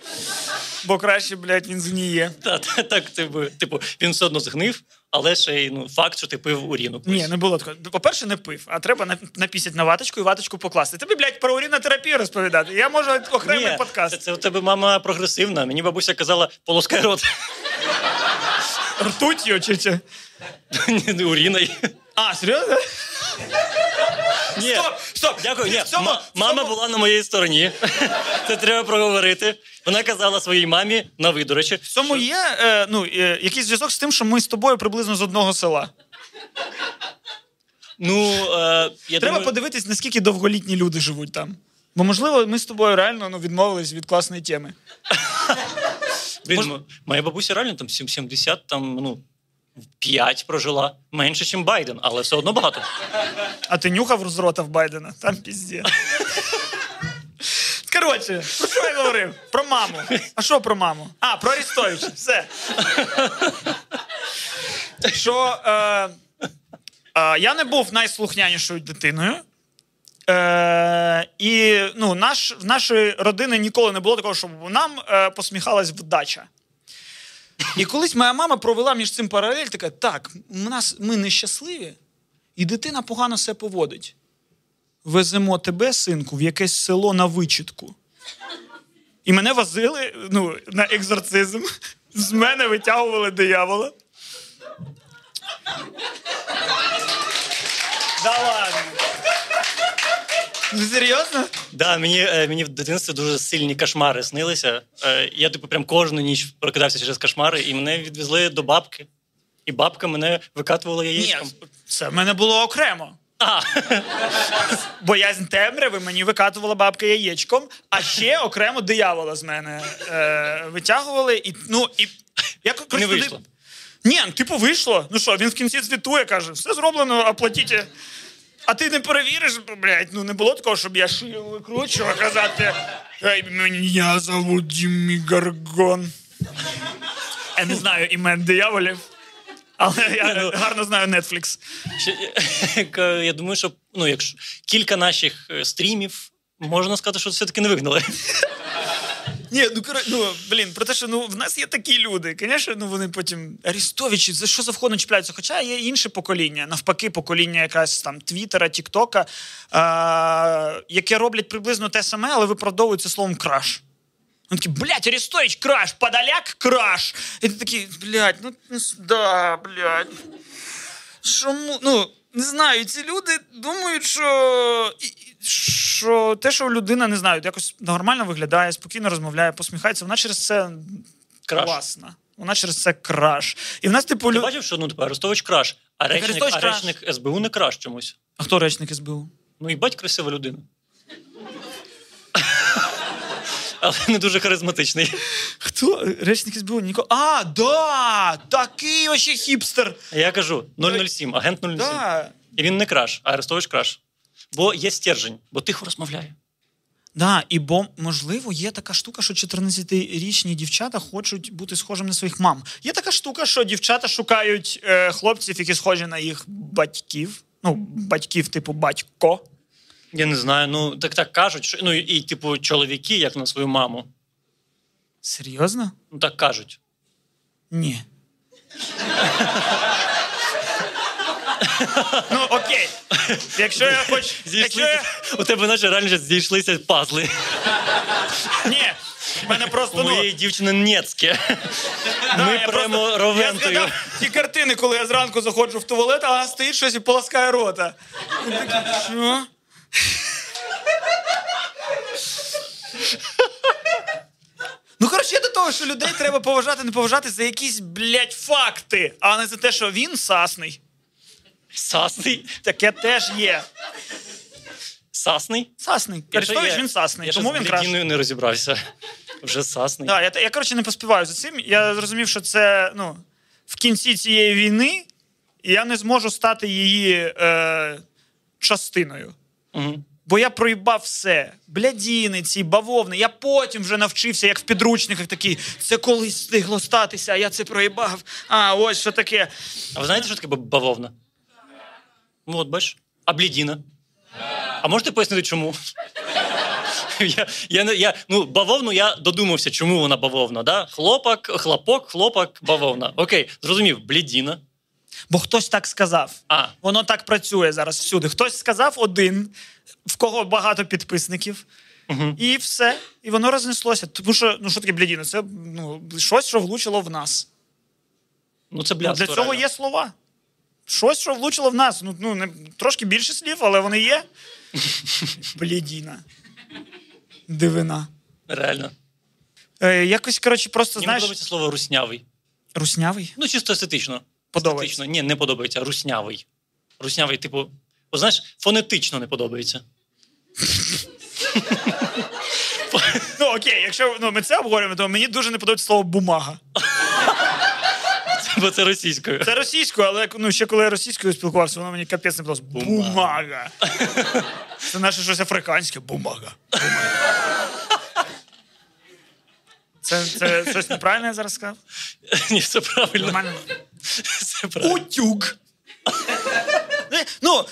бо краще, блядь, він згніє. Та, та, так, типу, типу, він все одно згнив, але ще й ну, факт, що ти пив уріну. Ні, не було такого. По-перше, не пив, а треба на- напісять на ваточку і ваточку покласти. Тобі, блядь, про урінотерапію розповідати. Я можу окремий Ні, подкаст. Це, це у тебе мама прогресивна. Мені бабуся казала, полоскай рот Ртутью чи чи? *laughs* не уріною. А, серйозно? Ні, Стоп, стоп. Дякую. Ні, В цьому- ма- в мама була на моїй стороні. *laughs* Це треба проговорити. Вона казала своїй мамі на ви, до речі. В цьому є е, ну, е, якийсь зв'язок з тим, що ми з тобою приблизно з одного села. Ну, е, я Треба думаю, подивитись, наскільки довголітні люди живуть там. Бо, можливо, ми з тобою реально ну, відмовились від класної теми. блін, моя бабуся реально там сім- 70, там, ну, 5 прожила. Менше, ніж Байден, але все одно багато. А ти нюхав з рота в Байдена? Там пізді. Коротше, про що я говорив? Про маму. А що про маму? А, про Арістовича. Все. Що е, е, я не був найслухнянішою дитиною. Е, і ну, наш, в нашої родини ніколи не було такого, щоб нам е, посміхалась вдача. І колись моя мама провела між цим паралель, така: так, нас, ми нещасливі, і дитина погано себе поводить. Веземо тебе, синку, в якесь село на вичітку. І мене возили ну, на екзорцизм. З мене витягували диявола. Да ладно. Ну, серйозно? Да, мені, е, мені в дитинстві дуже сильні кошмари снилися. Е, я типу прям кожну ніч прокидався через кошмари, і мене відвезли до бабки. І бабка мене викатувала Ні, яєчком. це в мене було окремо. А, *laughs* Боязнь темряви мені викатувала бабка яєчком, а ще окремо диявола з мене е, витягували. І, ну, і, я, коротше, не туди- вийшло. Ні, ну, типу вийшло. Ну що, він в кінці звітує, каже, все зроблено, оплатіть. А ти не перевіриш, блядь, ну не було такого, щоб я шию викручував, казати, «Ей, мене зовут Діммі Гаргон. Я не знаю імен дияволів, але я гарно знаю Netflix. Я думаю, що ну, якщо кілька наших е, стрімів, можна сказати, що все-таки не вигнали. Ні, ну коротше, ну блін, про те, що ну в нас є такі люди. Звісно, ну вони потім Арістовичі, за що завгодно чіпляються. Хоча є інше покоління, навпаки, покоління якась там Твіттера, Тіктока, е- яке роблять приблизно те саме, але виправдовують це словом краш. Вони такі, блядь, Арістович, краш, Подоляк, краш. І ти такий, блядь, ну ну, да, блядь. Чому? Ну, не знаю, ці люди думають, що, і- що те, що людина, не знаю, якось нормально виглядає, спокійно розмовляє, посміхається, вона через це Краш. класна. Вона через це краш. І в нас, типу, Ти лю... бачив, що ну, типу, Арестович краш, а речник, Арестович а краш. речник СБУ не краш чомусь. А хто речник СБУ? Ну і бать красива людина. *laughs* Але не дуже харизматичний. Хто? Речник СБУ? Ніко. А, да! Такий вообще хіпстер. А Я кажу 007, агент 007. Да. І він не краш, а Арестович краш. Бо є стержень, бо тихо розмовляє. Да, і бо можливо є така штука, що 14-річні дівчата хочуть бути схожими на своїх мам. Є така штука, що дівчата шукають е, хлопців, які схожі на їх батьків. Ну, батьків, типу батько. Я не знаю, ну так так кажуть, що ну і, і типу чоловіки, як на свою маму. Серйозно? Ну так кажуть. Ні. ну, окей. Якщо я хочу. Якщо я... У тебе наче зараз зійшлися пазли. Ні. В мене просто У ну, моєї дівчини Нєцьке. Ми прямо ровентою. Я згадав ті картини, коли я зранку заходжу в туалет, а стоїть щось і полоскає рота. Що? Ну, коротше, я до того, що людей треба поважати, не поважати за якісь, блядь, факти, а не за те, що він сасний. Сасний. Таке теж є. Сасний. Сасний. Я Арестович він сасний, Я тому він з краще. Блядіною не розібрався. Вже сасний. Да, я, я коротше не поспіваю за цим. Я зрозумів, що це ну, в кінці цієї війни я не зможу стати її е, частиною. Угу. Бо я проїбав все. Блядіни, ці бавовни. Я потім вже навчився, як в підручниках такий. Це колись встигло статися, а я це проїбав. А, ось що таке. А ви знаєте, що таке бавовна? Ну, от бачиш. А блідіна? А можете пояснити, чому? Я, я, я, ну, бавовну я додумався, чому вона бавовна. Да? Хлопок, хлопок, хлопок, бавовна. Окей, зрозумів, блідіна. Бо хтось так сказав. А, Воно так працює зараз всюди. Хтось сказав один, в кого багато підписників, угу. і все. І воно рознеслося. Тому що, ну що таке блядіна? Це ну, щось, що влучило в нас. ну це Ну, блядство. для цього реально. є слова. Щось, що влучило в нас. Ну, ну не, трошки більше слів, але вони є. Блядіна. Дивина. Реально. Е, якось, коротше, просто Мені знаєш. подобається слово руснявий. Руснявий? Ну, чисто естетично. Подобається. Естетично. Ні, не подобається. Руснявий. Руснявий, типу, о, знаєш, фонетично не подобається. Ну окей, якщо ну, ми це обговорюємо, то мені дуже не подобається слово бумага. Бо це російською. Це російською, але ну, ще коли я російською спілкувався, воно мені капець не подобалося. Бумага. Бумага. Це наше щось африканське. Бумага. Бумага. Це, це щось неправильне я зараз сказав? Ні, це правильно. Нормально? Це правильно. Утюг. Ну,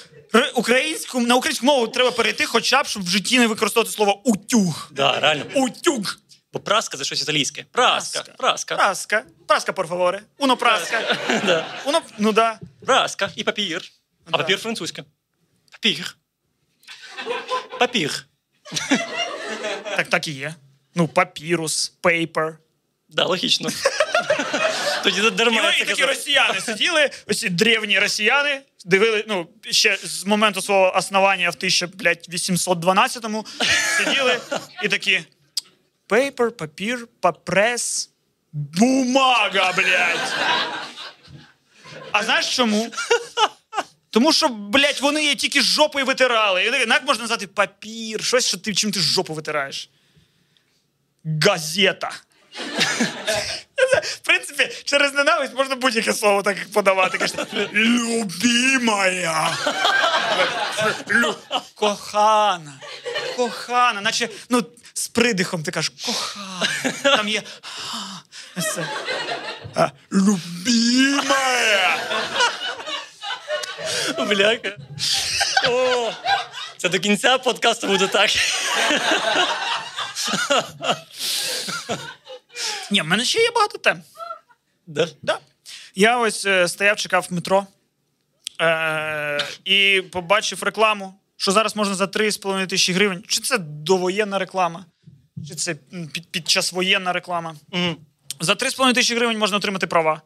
українську, на українську мову треба перейти, хоча б, щоб в житті не використовувати слово утюг. Да, реально. Утюг. Бо праска це щось італійське. Праска, праска. Праска. Праска, por favore. Uno праска. *laughs* Да. Uno, ну да. Праска і папір. А папір французьке. Папір. Папір. Так так і є. Ну, папірус, paper. Да, логічно. *laughs* Тоді дарма і такі росіяни сиділи, ось древні росіяни, дивили, ну, ще з моменту свого основання в 1812-му сиділи і такі: пейпер, папір, папрес, бумага, блядь. А знаєш чому? Тому що, блядь, вони її тільки з жопою витирали. І Як можна назвати папір? Щось, що ти, чим ти жопу витираєш? Газета. В принципі, через ненависть можна будь-яке слово так подавати. Кажеш, любимая. Лю... Кохана. Кохана. Наче, ну, з придихом ти кажеш, кохана. Там є. любимая. Бляка. О, це до кінця подкасту буде так. Ні, в мене ще є багато тем. Да? Да. Я ось е, стояв, чекав в метро е, і побачив рекламу, що зараз можна за 3,5 тисячі гривень. Чи це довоєнна реклама, чи це під, під час воєнна реклама. Мгм. За 3,5 тисячі гривень можна отримати права.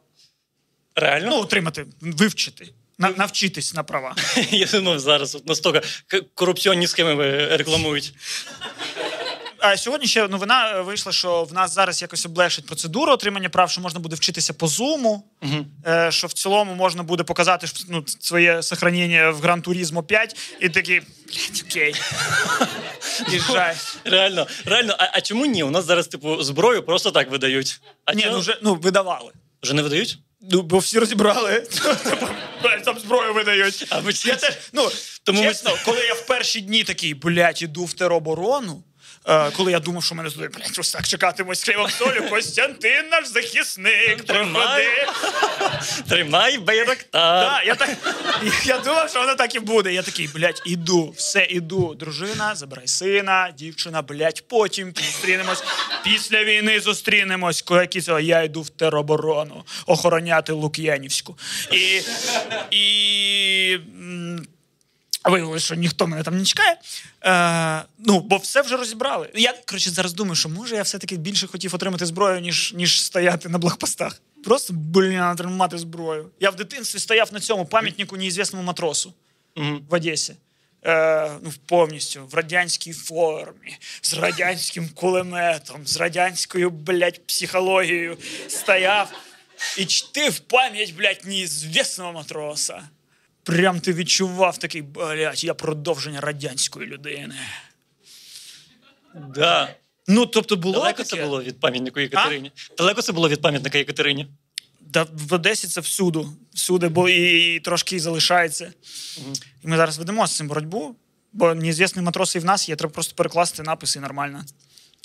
Реально? Ну, отримати, вивчити, на, навчитись на права. *laughs* Я думав, зараз от настільки к- корупційні схеми рекламують. А сьогодні ще новина е, вийшла, що в нас зараз якось облегшить процедуру отримання прав, що можна буде вчитися по зуму, Угу. е, що в цілому можна буде показати ну, своє сохранення в Гран Турізмо 5, і такий, блядь, окей. *laughs* Їжджай. Реально, реально, а, а чому ні? У нас зараз, типу, зброю просто так видають. А Ні, чого? ну вже ну, видавали. вже не видають? Ну, бо всі розібрали. *laughs* Там зброю видають. А ви Я теж, ну, Тому ми- коли я в перші дні такий, блядь, іду в тероборону, коли я думав, що мене туди, блядь, так чекатимуть з хлібом солі, Костянтин наш захисник, Тримай. приходи. Тримай байрактар. Я, так, я думав, що воно так і буде. Я такий, блядь, іду, все іду. Дружина, забирай сина, дівчина, блядь, потім зустрінемось. Після війни зустрінемось. Я йду в тероборону охороняти Лук'янівську. І. і Виявилося, що ніхто мене там не чекає. Е, ну, бо все вже розібрали. Я, коротше, зараз думаю, що може я все-таки більше хотів отримати зброю, ніж, ніж стояти на блокпостах. Просто, блін, треба мати зброю. Я в дитинстві стояв на цьому пам'ятнику неізвісному матросу Мгм. в Одесі. Е, ну, повністю в радянській формі, з радянським кулеметом, з радянською, блядь, психологією стояв і чтив пам'ять, блядь, неізвісного матроса. Прям ти відчував такий, блядь, я продовження радянської людини. Да. Ну, тобто було Далеко таке? це було від пам'ятнику Єкатерині? Далеко це було від пам'ятника Єкатерині? Да, в Одесі це всюди. Всюди, бо і, і трошки і залишається. І ми зараз ведемо з цим боротьбу, бо неізвісний матрос і в нас є, треба просто перекласти написи нормально.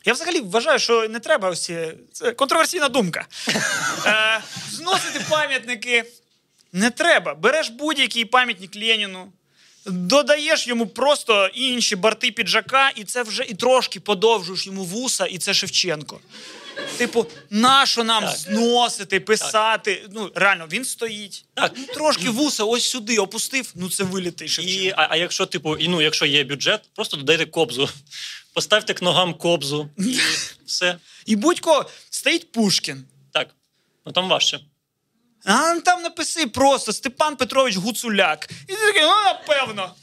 Я взагалі вважаю, що не треба ось ці... Це контроверсійна думка. *laughs* Е, зносити пам'ятники не треба. Береш будь-який пам'ятник Леніну, додаєш йому просто інші борти піджака, і це вже і трошки подовжуєш йому вуса, і це Шевченко. Типу, нащо нам Так. зносити, писати? Ну, реально, він стоїть. Так. Ну, трошки вуса ось сюди опустив, ну це вилітий Шевченко. І, а, а якщо, типу, і, ну, якщо є бюджет, просто додайте кобзу. Поставте к ногам кобзу. *laughs* І все. І будь-ко стоїть Пушкін. Так. Ну там важче. А там написи просто Степан Петрович Гуцуляк. І ти такий, ну напевно.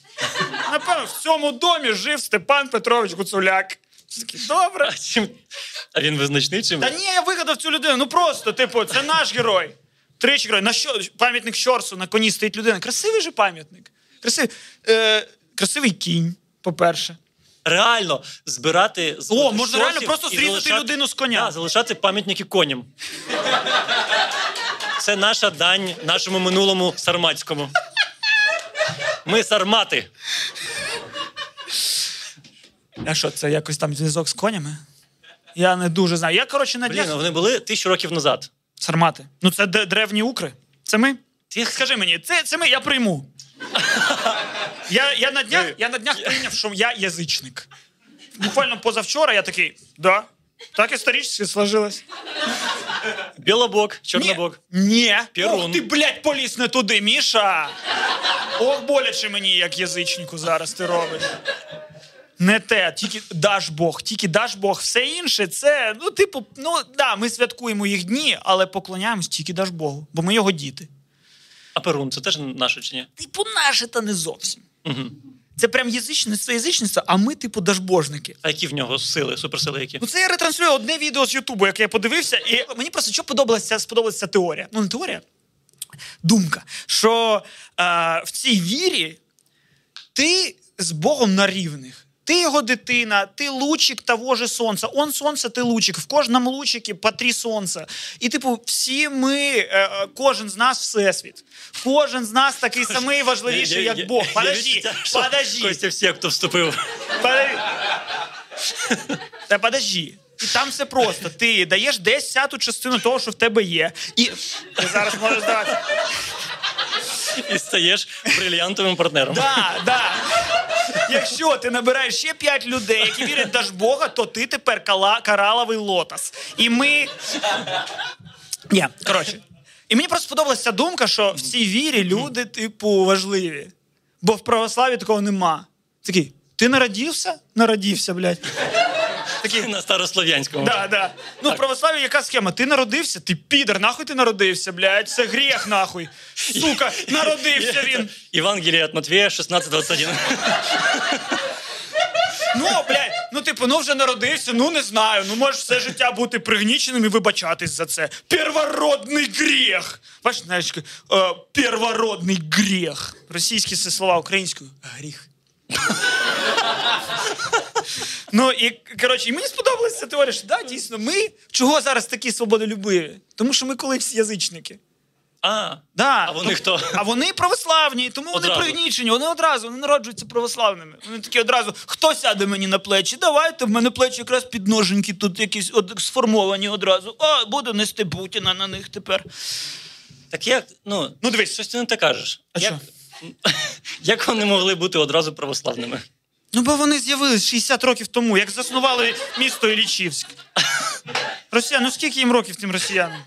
Напевно, в цьому домі жив Степан Петрович Гуцуляк. Ти такий, добре. А, чим... а він визначний чим? Та ні, я вигадав цю людину. Ну просто, типу, це наш герой. Тричі герой. На що пам'ятник Щорсу на коні стоїть людина. Красивий же пам'ятник. Красивий, е, красивий кінь, по-перше. Реально збирати з О, можна реально просто зрізати залишати- людину з коня. Да, залишати пам'ятники коням. Це наша дань нашому минулому сарматському. Ми сармати. А що, це якось там зв'язок з конями? Я не дуже знаю. Я, коротше, на Блін, днях. а вони були тисячу років назад. Сармати. Ну, це д- древні укри. Це ми? Ти Скажи мені, це, це ми, я прийму. Я, я, на днях, я на днях прийняв, що я язичник. Буквально позавчора я такий, да, так історично сложилось. Білобок, чорнобок. Ні. Перун. Ох ти, блядь, поліз не туди, Міша. Ох, боляче мені, як язичнику зараз ти робиш. Не те, тільки даш Бог, тільки даш Бог. Все інше це, ну, типу, ну да, ми святкуємо їх дні, але поклоняємось тільки даш Богу, бо ми його діти. А Перун, це теж наше чи ні? Типу, наше та не зовсім. Угу. Це прям язичництво, язичництво, а ми, типу, дажбожники. А які в нього сили, суперсили які? Ну, це я ретранслюю одне відео з Ютубу, яке я подивився, і мені просто що подобалася, сподобалася теорія. Ну, не теорія, думка. Що е, в цій вірі ти з Богом на рівних. Ти його дитина, ти лучик того же сонця. Он сонце, ти лучик. В кожному лучикі по три сонця. І, типу, всі ми, е, е, кожен з нас всесвіт. Кожен з нас такий самий важливіший, як Бог. Подожди, подожди. Костя всі, хто вступив. Подожди. Та подожди. І там все просто. Ти даєш десяту частину того, що в тебе є. І ти зараз можеш здати. І стаєш брильянтовим партнером. Да, да. Якщо ти набираєш ще п'ять людей, які вірять в Бога, то ти тепер кала, караловий лотос. І ми. Ні, коротше. І мені просто сподобалася думка, що в цій вірі люди, типу, важливі. Бо в православі такого нема. Такий, ти народився? Народився, блядь. Такий, На старослов'янському. Да, да. Ну, в православі яка схема? Ти народився, ти підер, нахуй ти народився, блядь, це гріх, нахуй. Сука, *laughs* народився він. Євангелія від Матвія 16.21. *laughs* Ну, блядь, ну типу, ну вже народився, ну не знаю. Ну можеш все життя бути пригніченим і вибачатись за це. Первородний гріх. Бачиш, знаєш, е, первородний гріх. Російські це слова українською. Гріх. *laughs* Ну і коротше, і мені сподобалася ця теорія, що да, дійсно, ми чого зараз такі свободолюбиві? Тому що ми колись язичники. А, Да. А вони хто? А вони православні, тому вони пригнічені. Вони одразу вони народжуються православними. Вони такі одразу: хто сяде мені на плечі? Давайте в мене плечі якраз підноженьки тут якісь от, сформовані одразу. О, буду нести Путіна на них тепер. так як, ну, Ну, дивись. щось ти не те кажеш. А як, що? *laughs* як вони могли бути одразу православними? Ну, бо вони з'явились 60 років тому, як заснували місто Ілічівськ. Росіян, ну скільки їм років цим росіянам?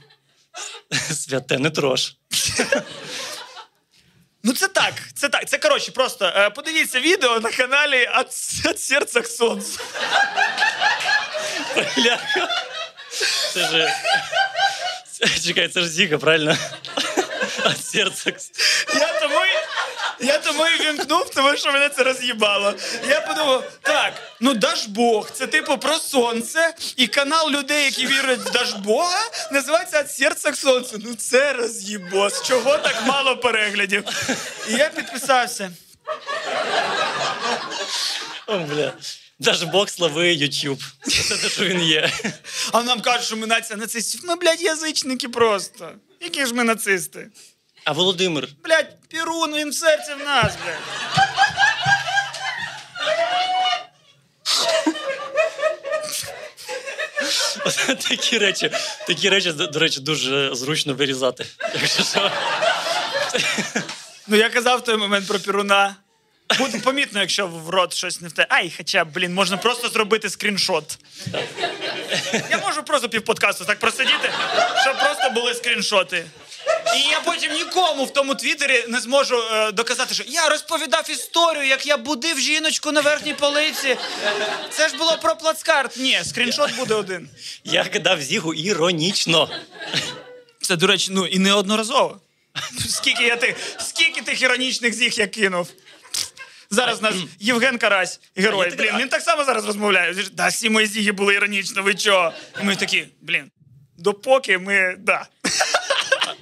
Святе не трош. Ну, це так, це так. Це коротше, просто е, подивіться відео на каналі «От, «От серця к сонцю. Це ж. це- Чекай, це ж Зіга, правильно? От серця. Я тому, я тому і вімкнув, тому що мене це роз'їбало. Я подумав, так, ну Дажбог, це типу про сонце, і канал людей, які вірять в Дажбога, називається «От серця к сонцю. Ну це роз'їбос. Чого так мало переглядів? І я підписався. О, бля. Даже Бог слави YouTube. Це те, що він є. А нам кажуть, що ми нація нацистів. Ми, блядь, язичники просто. Які ж ми нацисти? А Володимир. Блядь, Перун, він в серці в нас, блядь. *laughs* Такі речі, такі речі, до речі, дуже зручно вирізати. Якщо що. Ну я казав в той момент про Перуна. Буде помітно, якщо в рот щось не в те. Ай, хоча, блін, можна просто зробити скріншот. Я можу просто півподкасту так просидіти, щоб просто були скріншоти. І я потім нікому в тому твіттері не зможу е, доказати, що я розповідав історію, як я будив жіночку на верхній полиці. Це ж було про плацкарт. Ні, скріншот буде один. Я кидав зігу іронічно. Це, до речі, ну і неодноразово. Скільки я тих, скільки тих іронічних зіг я кинув. Зараз наш Євген Карась, герой. Блін, він так само зараз розмовляє. Він ж, Да, всі мої зіги були іронічно, ви чого? І ми такі, блін, допоки ми. да.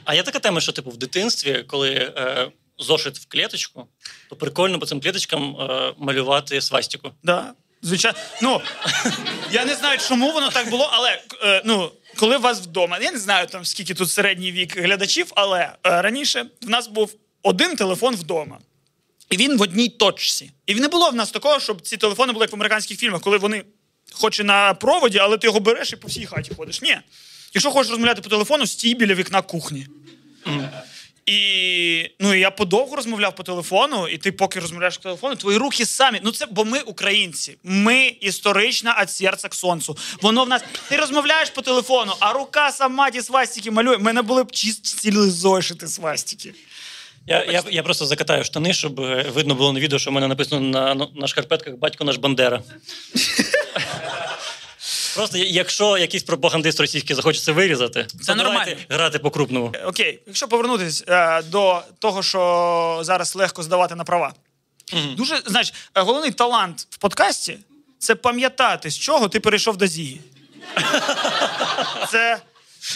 А є така тема, що типу в дитинстві, коли е, зошит в клеточку, то прикольно по цим клеточкам е, малювати свастику. Да. Звичайно. Ну, я не знаю, чому воно так було, але е, ну, коли у вас вдома, я не знаю там скільки тут середній вік глядачів, але е, раніше в нас був один телефон вдома. І він в одній точці. І не було в нас такого, щоб ці телефони були як в американських фільмах, коли вони хоч і на проводі, але ти його береш і по всій хаті ходиш. Ні. Якщо хочеш розмовляти по телефону, стій біля вікна кухні. І ну і я подовго розмовляв по телефону, і ти, поки розмовляєш по телефону, твої руки самі. Ну це бо ми українці. Ми історична від серця к сонцю. Воно в нас. Ти розмовляєш по телефону, а рука сама ті свастики малює. У мене були б чисті цілі зошити свастики. Я, я, я просто закатаю штани, щоб е, видно було на відео, що в мене написано на, на шкарпетках батько наш Бандера. Просто якщо якийсь пропагандист російський захоче це вирізати, то нормально. грати по крупному. Окей, якщо повернутись е, до того, що зараз легко здавати на права. Дуже, знаєш, е, головний талант в подкасті це пам'ятати, з чого ти перейшов до Зіги. *laughs* Це.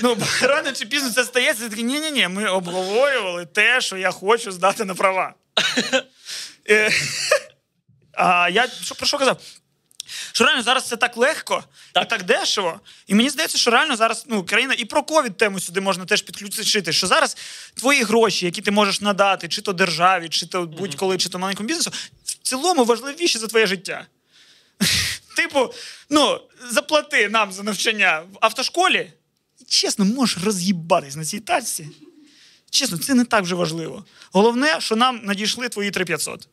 Ну, *laughs* рано чи пізно це стається, ти такий, ні-ні-ні, ми обговорювали те, що я хочу здати на права. *laughs* Е, А я що, про що казав? Що реально зараз це так легко Так. і так дешево. І мені здається, що реально зараз ну, країна і про ковід тему сюди можна теж підключити. Що зараз твої гроші, які ти можеш надати, чи то державі, чи то будь-коли, чи то маленькому бізнесу, в цілому важливіші за твоє життя. *laughs* Типу, ну, заплати нам за навчання в автошколі, і чесно, можеш роз'їбатись на цій тачці. Чесно, це не так вже важливо. Головне, що нам надійшли твої 3500.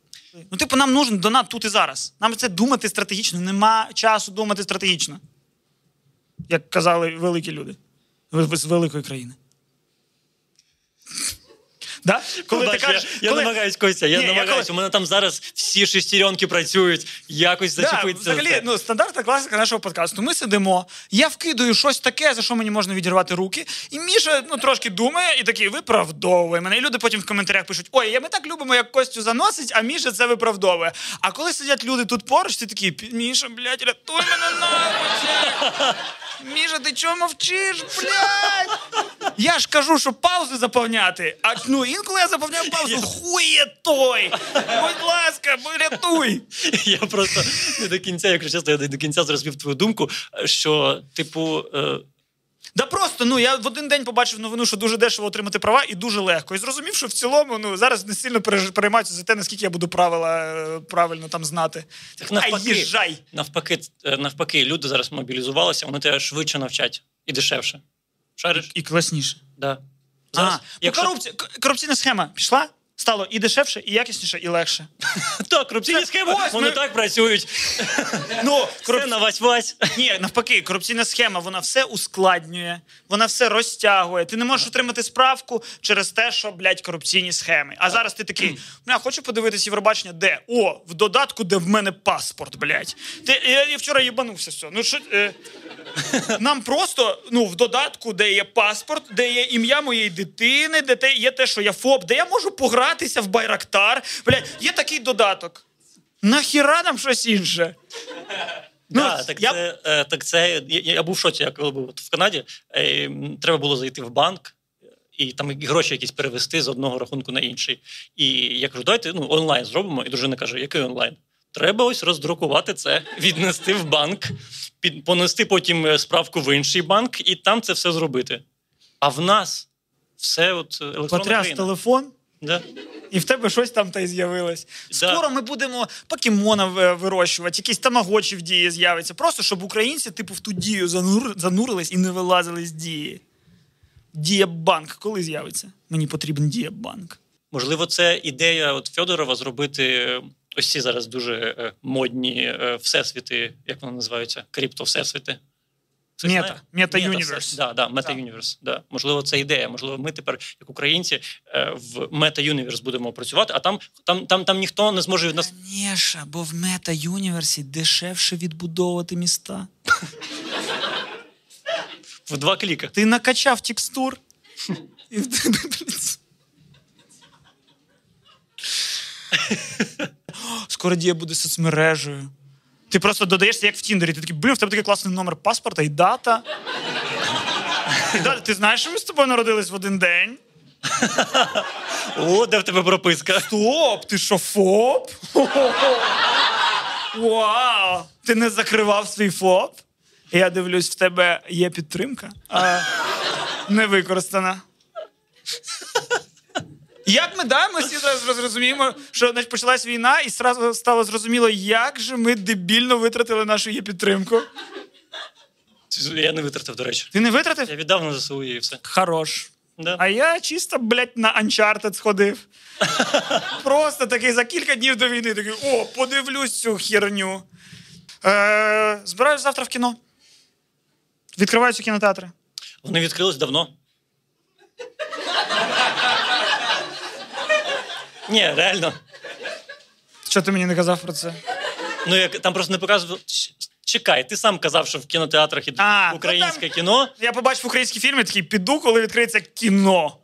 Ну, типу, нам нужен донат тут і зараз. Нам це думати стратегічно. Нема часу думати стратегічно. Як казали великі люди з великої країни. Да? Коли ти Бач, кажеш, я, я коли... намагаюсь, Костя, я Ні, я намагаюсь. коли- У мене там зараз всі шестеренки працюють, якось Да, зачепитися. за взагалі, ну, стандартна класика нашого подкасту. Ми сидимо, я вкидаю щось таке, за що мені можна відірвати руки. І Міша ну, трошки думає і такий виправдовує мене. І люди потім в коментарях пишуть: Ой, я ми так любимо, як Костю заносить, а Міша це виправдовує. А коли сидять люди тут поруч, ти такий, Міша, блядь, рятуй мене нахуй. Міша, ти чого мовчиш, блядь? Я ж кажу, що паузи заповняти. А ну інколи я заповняю паузу. Хує той! Будь ласка, рятуй! Я просто не до кінця, якщо чесно, я не до кінця зрозумів твою думку, що, типу, е, Да просто ну я в один день побачив новину, що дуже дешево отримати права і дуже легко. І зрозумів, що в цілому ну зараз не сильно переймаюся за те, наскільки я буду правила е, правильно там знати. так навпаки, їжджай. навпаки, е, навпаки, люди зараз мобілізувалися, вони тебе швидше навчать і дешевше. Шариш? І класніше. Да. Зараз, а, якщо... корупція, к- корупційна схема пішла, стало і дешевше, і якісніше, і легше. *laughs* Так, корупційні схеми, вони так працюють. Ну, на вась-вась. Ні, навпаки, корупційна схема, вона все ускладнює, вона все розтягує. Ти не можеш отримати справку через те, що, блядь, корупційні схеми. А зараз ти такий, бля, хочу подивитись Євробачення, де? О, в додатку, де в мене паспорт, блядь. Ти, я, я вчора їбанувся все. Ну, що, е, нам просто ну, в додатку, де є паспорт, де є ім'я моєї дитини, де є те, що я ФОП, де я можу погратися в Байрактар. Блядь, є такий додаток. Нахіра нам щось інше? Ну, да, так, я- це, е, так це я, я був в шоці, я коли був в Канаді. Е, треба було зайти в банк і там гроші якісь перевести з одного рахунку на інший. І я кажу, давайте ну, онлайн зробимо. І дружина каже, який онлайн? Треба ось роздрукувати це, віднести в банк, під, понести потім е, справку в інший банк і там це все зробити. А в нас все от е, електронна Потряс країна. телефон, Да. і в тебе щось там та й з'явилось. Да. Скоро ми будемо покемона вирощувати, якісь тамагочі в дії з'явиться. Просто щоб українці, типу, в ту дію занур... занурились і не вилазили з дії. Дієбанк, коли з'явиться? Мені потрібен дієбанк. Можливо, це ідея от Федорова зробити ось ці зараз дуже е, модні е, всесвіти, як вони називаються? Крипто-всесвіти. Хтось Мета. Мета Мета Universe. всесвіт. Да, да, Мета Так. Universe. Да. Можливо, це ідея. Можливо, ми тепер, як українці, е, в Мета Universe будемо працювати, а там, там, там, там ніхто не зможе від нас. Конечно, бо в Мета Юніверсі дешевше відбудовувати міста. В два кліка. Ти накачав текстур. І *laughs* Скоро дія буде соцмережею. Ти просто додаєшся, як в Тіндері. Ти такий, блін, в тебе такий класний номер паспорта і дата. І дата. Ти знаєш, що ми з тобою народились в один день? О, де в тебе прописка? Стоп, ти що, ФОП? Вау! Ти не закривав свій ФОП? Я дивлюсь, в тебе є підтримка, а не використана. Як ми да, ми всі зараз зрозуміємо, що значить, почалась війна, і зразу стало зрозуміло, як же ми дебільно витратили нашу є підтримку. Я не витратив, до речі. Ти не витратив? Я віддав на ЗСУ і все. Хорош. Да. А я чисто, блядь, на Uncharted сходив. Просто такий за кілька днів до війни такий: о, подивлюсь цю херню. Е, збираюсь завтра в кіно. Відкриваються кінотеатри. Вони відкрились давно. Ні, реально. Що ти мені не казав про це? Ну, як там просто не показував. Чекай, ти сам казав, що в кінотеатрах іде А, ну українське там- кіно. Я побачив українські фільми, такий піду, коли відкриється кіно.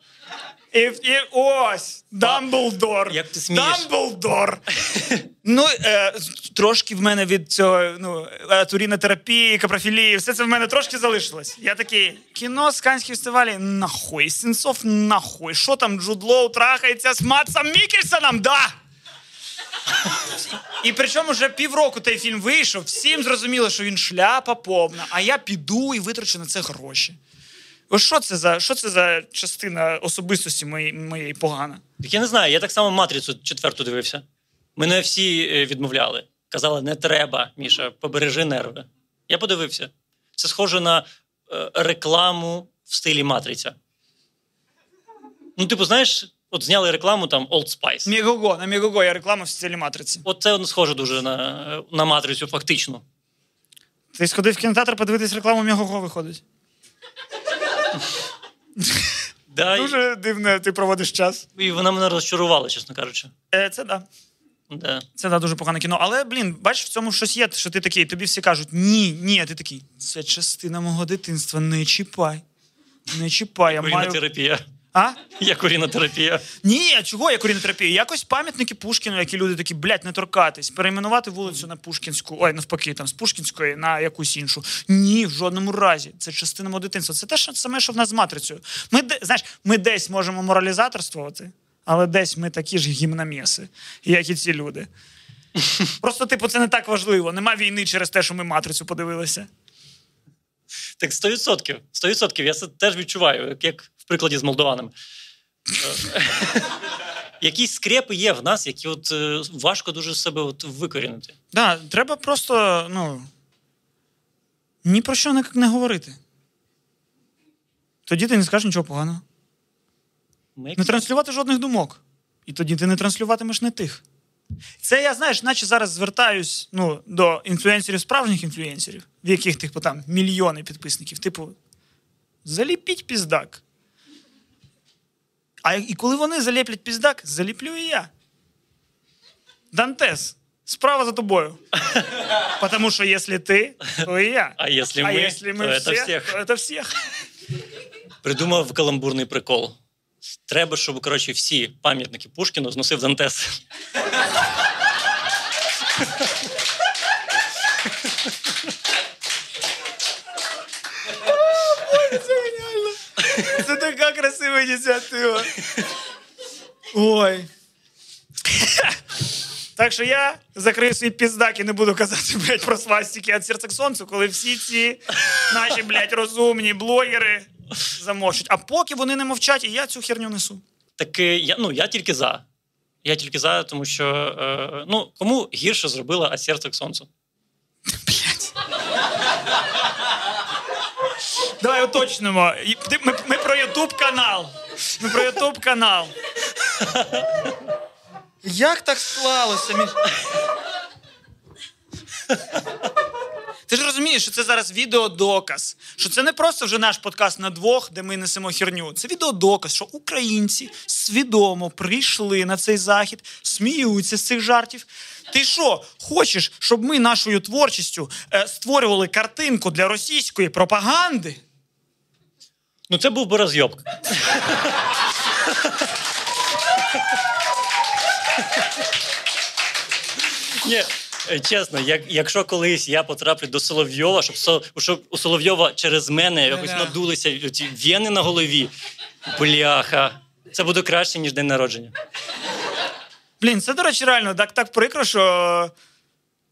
І, і ось Дамблдор. Як ти смієш? Дамблдор. *laughs* ну, е, трошки в мене від цього ну, е, турінотерапії, капрофілії, все це в мене трошки залишилось. Я такий, кіно з Канські фестивалі, нахуй, Сенцов, нахуй. Що там Джуд Лоу трахається з Матсом Мікельсоном? Да! І причому вже півроку той фільм вийшов, всім зрозуміло, що він шляпа повна, а я піду і витрачу на це гроші. Ось що це за, що це за частина особистості моєї, моєї погана? Так я не знаю, я так само матрицю четверту дивився. Мене всі е, відмовляли. Казали, не треба, Міша, побережи нерви. Я подивився. Це схоже на е, рекламу в стилі матриця. Ну, типу, знаєш, от зняли рекламу там Old Spice. Мігого, на Мігого я реклама в стилі матриці. От це схоже дуже на, е, на матрицю, фактично. Ти сходив в кінотеатр подивитись рекламу Мігого виходить. Да, і- Дуже дивно, ти проводиш час. І вона мене розчарувала, чесно кажучи. Е, це да. Да. Це да, дуже погане кіно. Але, блін, бачиш, в цьому щось є, що ти такий, тобі всі кажуть, ні, ні, а ти такий, це частина мого дитинства, не чіпай. Не чіпай, я маю. Курінотерапія. А? Я курінотерапія. Ні, а чого я курінотерапія? Якось пам'ятники Пушкіну, які люди такі, блядь, не торкатись, перейменувати вулицю на Пушкінську, ой, навпаки, там з Пушкінської на якусь іншу. Ні, в жодному разі. Це частина мого дитинства. Це те ж саме, що в нас з матрицею. Ми де- знаєш, ми десь можемо моралізаторствувати, але десь ми такі ж гімнамєси, як і ці люди. *laughs* Просто, типу, це не так важливо. Нема війни через те, що ми матрицю подивилися. Так 100%. 100%. Я це теж відчуваю, як, прикладі з молдованим. Е, *laughs* Якісь скрепи є в нас, які от е, важко дуже себе от викорінити. Да, треба просто, ну. Ні про що не, не говорити. Тоді ти не скажеш нічого поганого. Як- Не транслювати жодних думок. І тоді ти не транслюватимеш не тих. Це я, знаєш, наче зараз звертаюсь ну, до інфлюенсерів, справжніх інфлюенсерів, в яких типу там мільйони підписників. Типу, заліпіть піздак. А і коли вони заліплять піздак, заліплю і я. Дантес, справа за тобою. *laughs* Потому що якщо ти, то і я. А якщо ми, якщо ми то всі, це всіх. то це всіх. Придумав каламбурний прикол. Треба, щоб коротше, всі пам'ятники Пушкіну зносив Дантес. *laughs* Це така красива ініціатива. Ой. Так що я закрию свій піздак і не буду казати, блядь, про свастики від серця к сонцю, коли всі ці наші, блядь, розумні блогери замовчать. А поки вони не мовчать, і я цю херню несу. Так е, я, ну, я тільки за. Я тільки за, тому що е, ну, кому гірше зробила «А серце к сонцу? Давай уточнимо. Ми, ми про Ютуб канал. Ми про Ютуб канал. Як так склалося? Міш? Ти ж розумієш, що це зараз відеодоказ, що це не просто вже наш подкаст на двох, де ми несемо херню. Це відеодоказ, що українці свідомо прийшли на цей захід, сміються з цих жартів. Ти що, хочеш, щоб ми нашою творчістю е, створювали картинку для російської пропаганди? Ну, це був би розйоб. Ні, е, чесно, як, якщо колись я потраплю до Соловйова, щоб, Со- щоб у Соловйова через мене якось надулися ці вени на голові, бляха, це буде краще, ніж день народження. Блін, це, до речі, реально так, так прикро, що,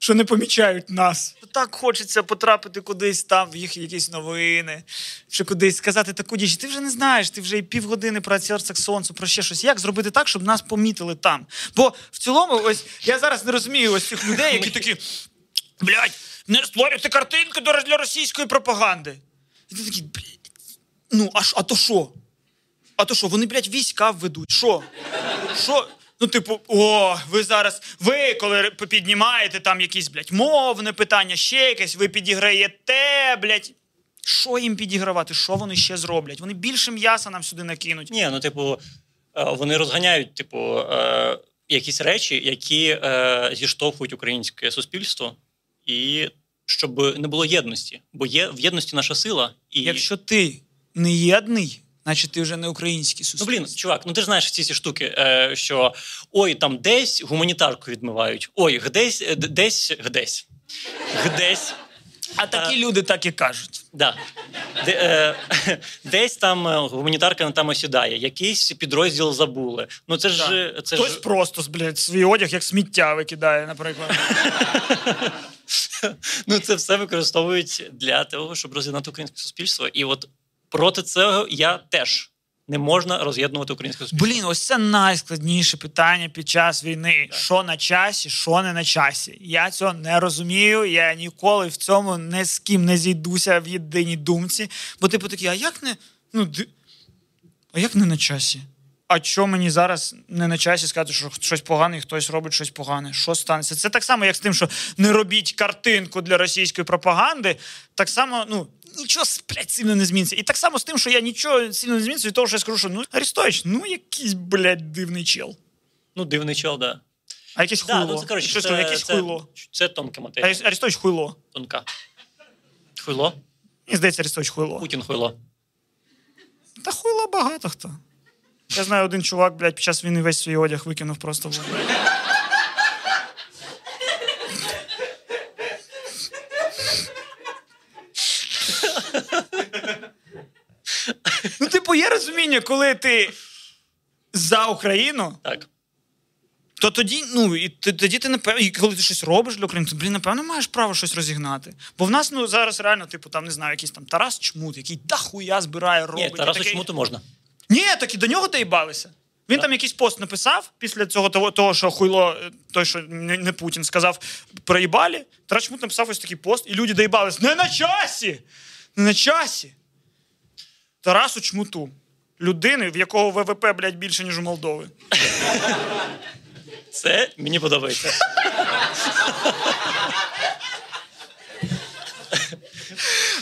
що не помічають нас. Так хочеться потрапити кудись там, в їх якісь новини, чи кудись сказати таку діч. Ти вже не знаєш, ти вже і півгодини про цар саксонцу, про ще щось. Як зробити так, щоб нас помітили там? Бо в цілому, ось я зараз не розумію ось цих людей, які такі. Блядь, не створюйте картинки для російської пропаганди. І ти такий, блядь, ну, а, а то що? А то що, вони, блядь, війська введуть? Що? Що? Ну, типу, о, ви зараз, ви коли піднімаєте там якісь, блядь, мовне питання, ще якесь, ви підіграєте, блядь. Що їм підігравати? Що вони ще зроблять? Вони більше м'яса нам сюди накинуть. Ні, ну, типу, е, вони розганяють, типу, е, якісь речі, які е, зіштовхують українське суспільство, і щоб не було єдності. Бо є в єдності наша сила. І... Якщо ти не єдний, значить ти вже не український суспільство. Ну, блін, чувак, ну ти ж знаєш ці ці штуки, е, що ой, там десь гуманітарку відмивають, ой, е, д- десь, гдесь. Гдесь. А такі люди так і кажуть. Да. Де, е, *laughs* десь там е, гуманітарка там осідає, якийсь підрозділ забули. Ну це ж це Хтось ж просто блядь, свій одяг як сміття викидає, наприклад. *laughs* ну це все використовують для того, щоб роз'єднати українське суспільство. І от проти цього я теж не можна роз'єднувати українське суспільство. Блін, ось це найскладніше питання під час війни. Що на часі, що не на часі. Я цього не розумію. Я ніколи в цьому не з ким не зійдуся в єдиній думці. Бо, типу, такі, а як не. Ну, ди... а як не на часі? А що мені зараз не на часі сказати, що щось погане, і хтось робить щось погане? Що станеться? Це так само, як з тим, що не робіть картинку для російської пропаганди. Так само, ну. Нічого блядь, сильно не зміниться. І так само з тим, що я нічого сильно не зміниться від того, що я скажу, що ну Арістович, ну якийсь, блядь, дивний чел. Ну, дивний чел, да. А якесь Да, хуйло. ну, це, коротше, Що це, якесь це, хуйло. Це тонка матерія. Арістович хуйло. Тонка. Хуйло? Мені здається, Арістович хуйло. Путін хуйло. Та хуйло багато хто. Я знаю один чувак, блядь, під час війни весь свій одяг викинув просто в. Ну, типу, є розуміння, коли ти за Україну, Так. то тоді, ну, і тоді ти напевно, і коли ти щось робиш для України, то, блін, напевно, маєш право щось розігнати. Бо в нас ну, зараз реально, типу, там, не знаю, якийсь там Тарас Чмут, який дахуя збирає, робить. Ні, Тарасу такий- Чмуту можна. Ні, так і до нього доїбалися. Він там якийсь пост написав після цього того, того що хуйло, е, той, що не, не Путін, сказав проїбалі. Тарас Чмут написав ось такий пост, і люди доїбались. Не на часі! Не на часі. Тарасу Чмуту. Людини, в якого ВВП, блядь, більше, ніж у Молдови. Це мені подобається.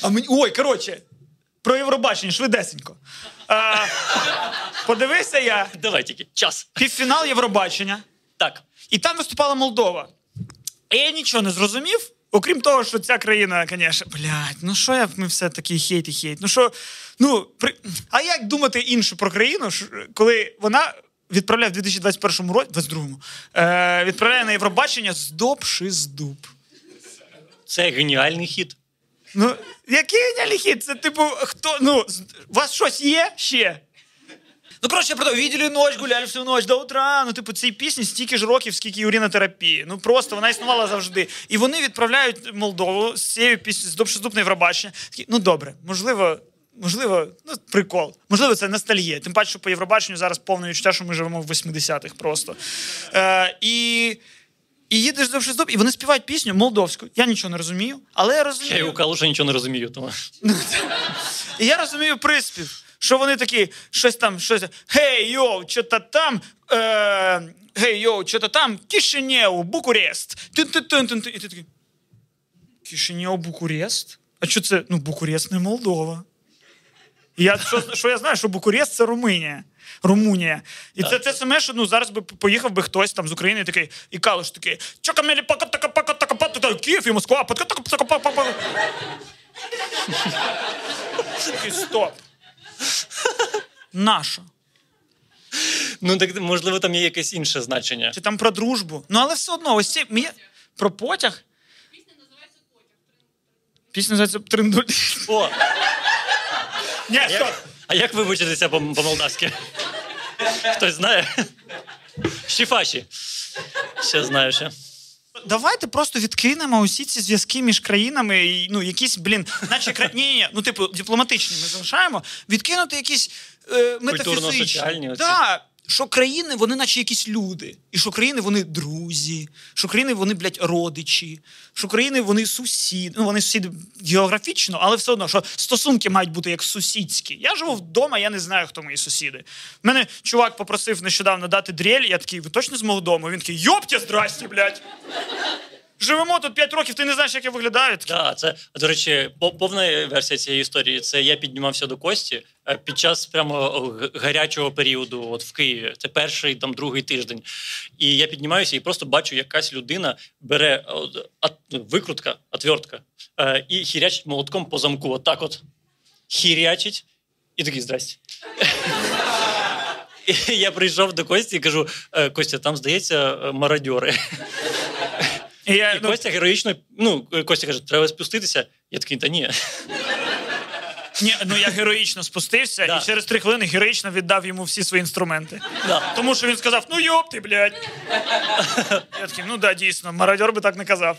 А мені. Ой, коротше, про Євробачення, швидесенько. А, подивився я Давай тільки. Час. півфінал Євробачення. Так. І там виступала Молдова. І я нічого не зрозумів, окрім того, що ця країна, звісно, блядь, ну що я ми все такі хейт і хейт. Ну що, ну, при... а як думати іншу про країну, коли вона відправляє в 2021 році, 22-му, е, відправляє на Євробачення здобши здуб. Це геніальний хід. Ну, який геніальний хід? Це типу, хто, ну, у вас щось є ще? Ну, коротше, я про виділи ніч, гуляли всю ніч до утра. Ну, типу, цій пісні стільки ж років, скільки і урінотерапії. Ну просто вона існувала завжди. І вони відправляють Молдову з цією піснею з добшезубне Євробачення. Такі, ну добре, можливо. Можливо, ну прикол. Можливо, це ностальгія. Тим паче, що по Євробаченню зараз повне відчуття, що ми живемо в 80-х просто. Е, і, і їдеш довше здоб, і вони співають пісню молдовську. Я нічого не розумію, але я розумію. Я і у Калуша нічого не розумію. Тому. *laughs* І я розумію приспів. Що вони такі, щось там, щось. Гей, йоу, що-то там. Е, Гей, йоу, що-то там, Кишинєв, Букурест. Тин-тин-тин-тин. І ти такий. Кишинєв, Букурест? А що це? Ну, Букурест не Молдова. Я, що, що я знаю, що Букурест це Румунія. Румунія. І це те саме, що ну, зараз би поїхав би хтось там з України такий, і Калуш такий, чокамелі пака така пака така пака Київ і Москва, пака така пака пака стоп. Наша. Ну так можливо, там є якесь інше значення. Чи там про дружбу. Ну, але все одно, ось ці мені про потяг. Пісня називається Триндуль. О, Ні, а як, а як вибачитися по- по-молдавськи? Хтось знає? Щіфаші. Ще знаю ще. Давайте просто відкинемо усі ці зв'язки між країнами, і, ну, якісь, блін, наче кра... ні, ні, ну, типу, дипломатичні ми залишаємо, відкинути якісь е, метафізичні. Да, що країни, вони наче якісь люди. І що країни вони друзі, що країни вони, блядь, родичі, що країни вони сусіди. Ну, вони сусіди географічно, але все одно, що стосунки мають бути як сусідські. Я живу вдома, я не знаю, хто мої сусіди. Мене чувак попросив нещодавно дати дрель, я такий, ви точно з мого дому? Він такий, йоптя, здрасті, блядь. Живемо тут 5 років, ти не знаєш, як я виглядаю. Да, це до речі, по- повна версія цієї історії. Це я піднімався до Кості е, під час прямо гарячого періоду, от в Києві. Це перший там другий тиждень. І я піднімаюся і просто бачу, якась людина бере от, от, викрутка, отвертка, е, і хірячить молотком по замку. Отак от хірячить, і такий здрасте. *laughs* Я прийшов до Кості і кажу: «Е, Костя, там здається е, мародьори. І я, І ну, Костя героїчно, ну, Костя каже, треба спуститися. Я такий, та ні. ні, ну я героїчно спустився Да. і через три хвилини героїчно віддав йому всі свої інструменти. Да. Тому що він сказав: ну йопти, блядь. Я такий, ну да, дійсно, мародьор би так не казав.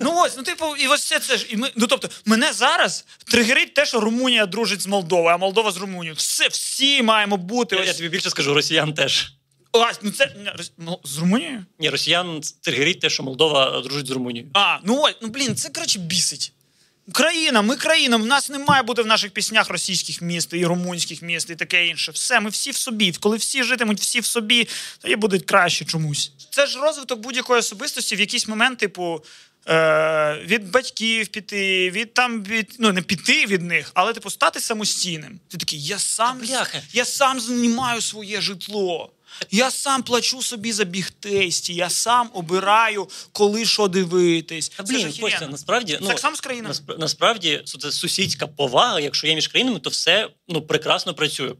Ну ось, ну типу, і ось це, це ж. І ми, ну тобто, мене зараз тригерить те, що Румунія дружить з Молдовою, а Молдова з Румунією. Все, всі маємо бути. Я, я тобі більше скажу, росіян теж. А, ну це ну, з Румунією? Ні, росіян тригерить те, що Молдова дружить з Румунією. А, ну ось, ну блін, це коротше бісить. Країна, ми країна, в нас не має бути в наших піснях російських міст і румунських міст і таке інше. Все, ми всі в собі. Коли всі житимуть всі в собі, тоді будуть краще чомусь. Це ж розвиток будь-якої особистості в якийсь момент, типу. Е, від батьків піти, від там від ну не піти від них, але типу стати самостійним. Ти такий, я сам бляха. я сам знімаю своє житло. Я сам плачу собі за бігтесті, я сам обираю, коли що дивитись. Та блін. Костя, насправді ну, так само з країнами. насправді це сусідська повага, якщо є між країнами, то все ну прекрасно працює.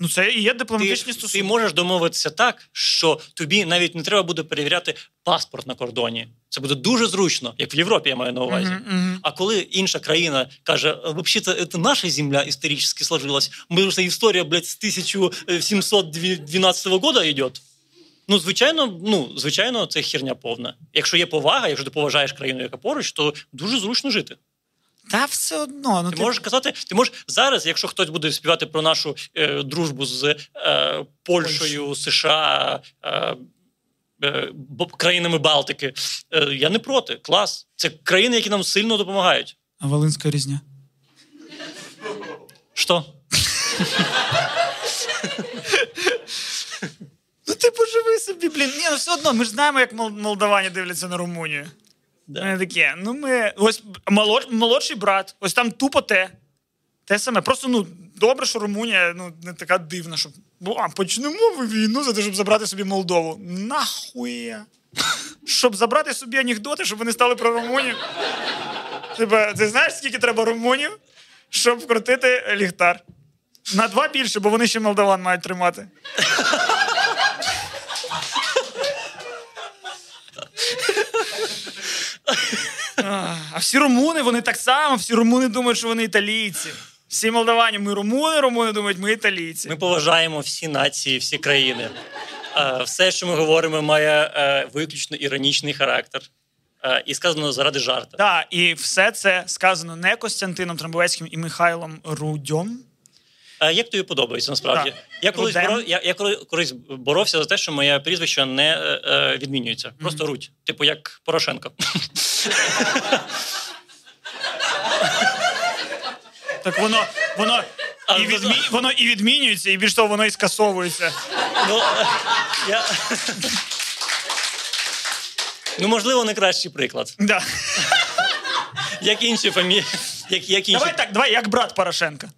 Ну це і є Ти, дипломатичні ти стосунки. можеш домовитися так, що тобі навіть не треба буде перевіряти паспорт на кордоні. Це буде дуже зручно, як в Європі, я маю на увазі. Мгм, мгм. А коли інша країна каже, взагалі, це наша земля історично сложилась, ми ж історія, блядь, з 1712 года йде. Ну, звичайно, ну, звичайно, це херня повна. Якщо є повага, якщо ти поважаєш країну, яка поруч, то дуже зручно жити. Та все одно. Ну, Ти ти... можеш казати, ти можеш зараз, якщо хтось буде співати про нашу е, дружбу з е, Польщею, США, е, е, країнами Балтики, е, я не проти. Клас. Це країни, які нам сильно допомагають. А Волинська різня. Що? Ну ти поживи собі, блін. Ні, ну все одно, ми ж знаємо, як молдавані дивляться на Румунію. Да. Вони таке, ну ми. Ось молод... молодший брат, ось там тупо те. Те саме. Просто ну, добре, що Румунія ну, не така дивна, щоб. Бо, а, почнемо війну за те, щоб забрати собі Молдову. Нахуя? Щоб забрати собі анекдоти, щоб вони стали про Румунію. Типа, ти знаєш, скільки треба румунів, щоб вкрутити ліхтар? На два більше, бо вони ще молдаван мають тримати. А всі румуни, вони так само, всі румуни думають, що вони італійці. Всі молдавані, ми румуни, румуни думають, ми італійці. Ми поважаємо всі нації, всі країни. Все, що ми говоримо, має е, виключно іронічний характер. Е, І сказано заради жарта. Так, і все це сказано не Костянтином Трамбовецьким і Михайлом Рудьом. А як тобі подобається насправді? Так. Я колись боро... я, я колись боровся за те, що моє прізвище не е, е, відмінюється. Просто Рудь. Типу як Порошенко. Так воно, воно, А, і, ну, відмі... воно і відмінюється, і більш того, воно і скасовується. Ну, я... ну, можливо, не кращий приклад. Да. Як інші фамілії. Як, як інші, Давай так, давай, як брат Порошенка.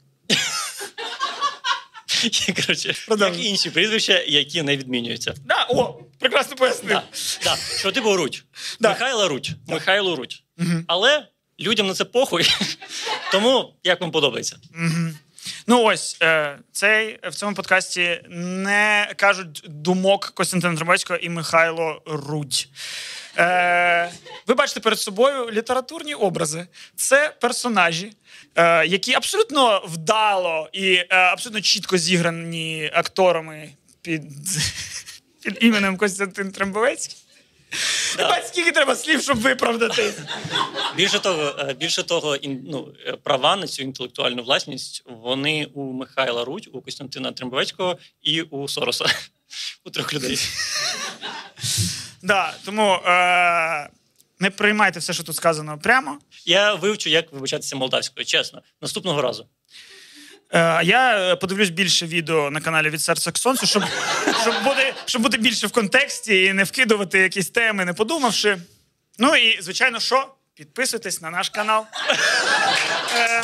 *laughs* коротше, як інші прізвища, які не відмінюються. Да, о, прекрасно пояснив. Да, да. Що типу Руть. Да. Михайла Руть. Михайло Руть. Але людям на це похуй. *laughs* Тому як вам подобається. Ну ось е, цей в цьому подкасті не кажуть думок Костянтина Трубецького і Михайло Рудь. Е, ви бачите перед собою літературні образи. Це персонажі, е, які абсолютно вдало і е, абсолютно чітко зіграні акторами під, *laughs* під іменем Костянтин Трембовецький. Да. Бать, скільки треба слів, щоб виправдати. Більше того, е, більше того, ну, е, права на цю інтелектуальну власність вони у Михайла Руть, у Костянтина Трембовецького і у Сороса. *laughs* У трьох людей. *laughs* Да, тому е, не приймайте все, що тут сказано прямо. Я вивчу, як вибачатися молдавською, чесно. Наступного разу. Е, я е, подивлюсь більше відео на каналі від серця к сонцю, щоб, *laughs* щоб, бути, щоб бути більше в контексті і не вкидувати якісь теми, не подумавши. Ну і, звичайно, що? Підписуйтесь на наш канал. *laughs* Е,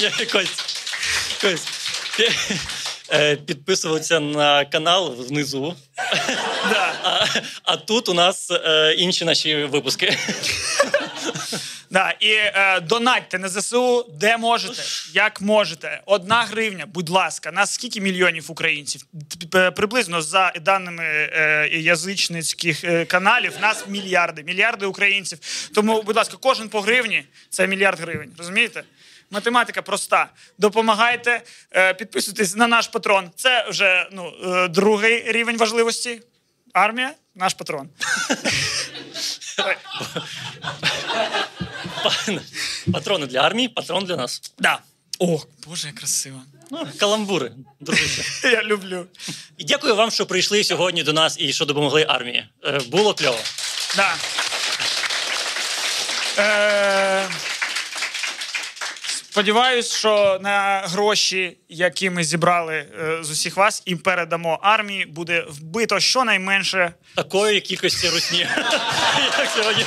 Я якось, якось підписуватися на канал внизу. *laughs* да. А, а тут у нас е, інші наші випуски. Да, і е, донатьте на ЗСУ, де можете, як можете. Одна гривня, будь ласка, нас скільки мільйонів українців? Приблизно за даними е, язичницьких е, каналів, нас мільярди, мільярди українців. Тому, будь ласка, кожен по гривні це мільярд гривень. Розумієте? Математика проста. Допомагайте, е, підписуйтесь на наш патрон. Це вже ну, е, другий рівень важливості. Армія наш патрон. *laughs* Патрони для армії, патрон для нас. Да. О, Боже, як красиво. Ну, каламбури, друзі. *laughs* Я люблю. І дякую вам, що прийшли сьогодні до нас і що допомогли армії. Е, Було кльово. Да. Сподіваюсь, що на гроші, які ми зібрали е, з усіх вас, і передамо армії, буде вбито щонайменше Такої кількості русні, *laughs* як сьогодні.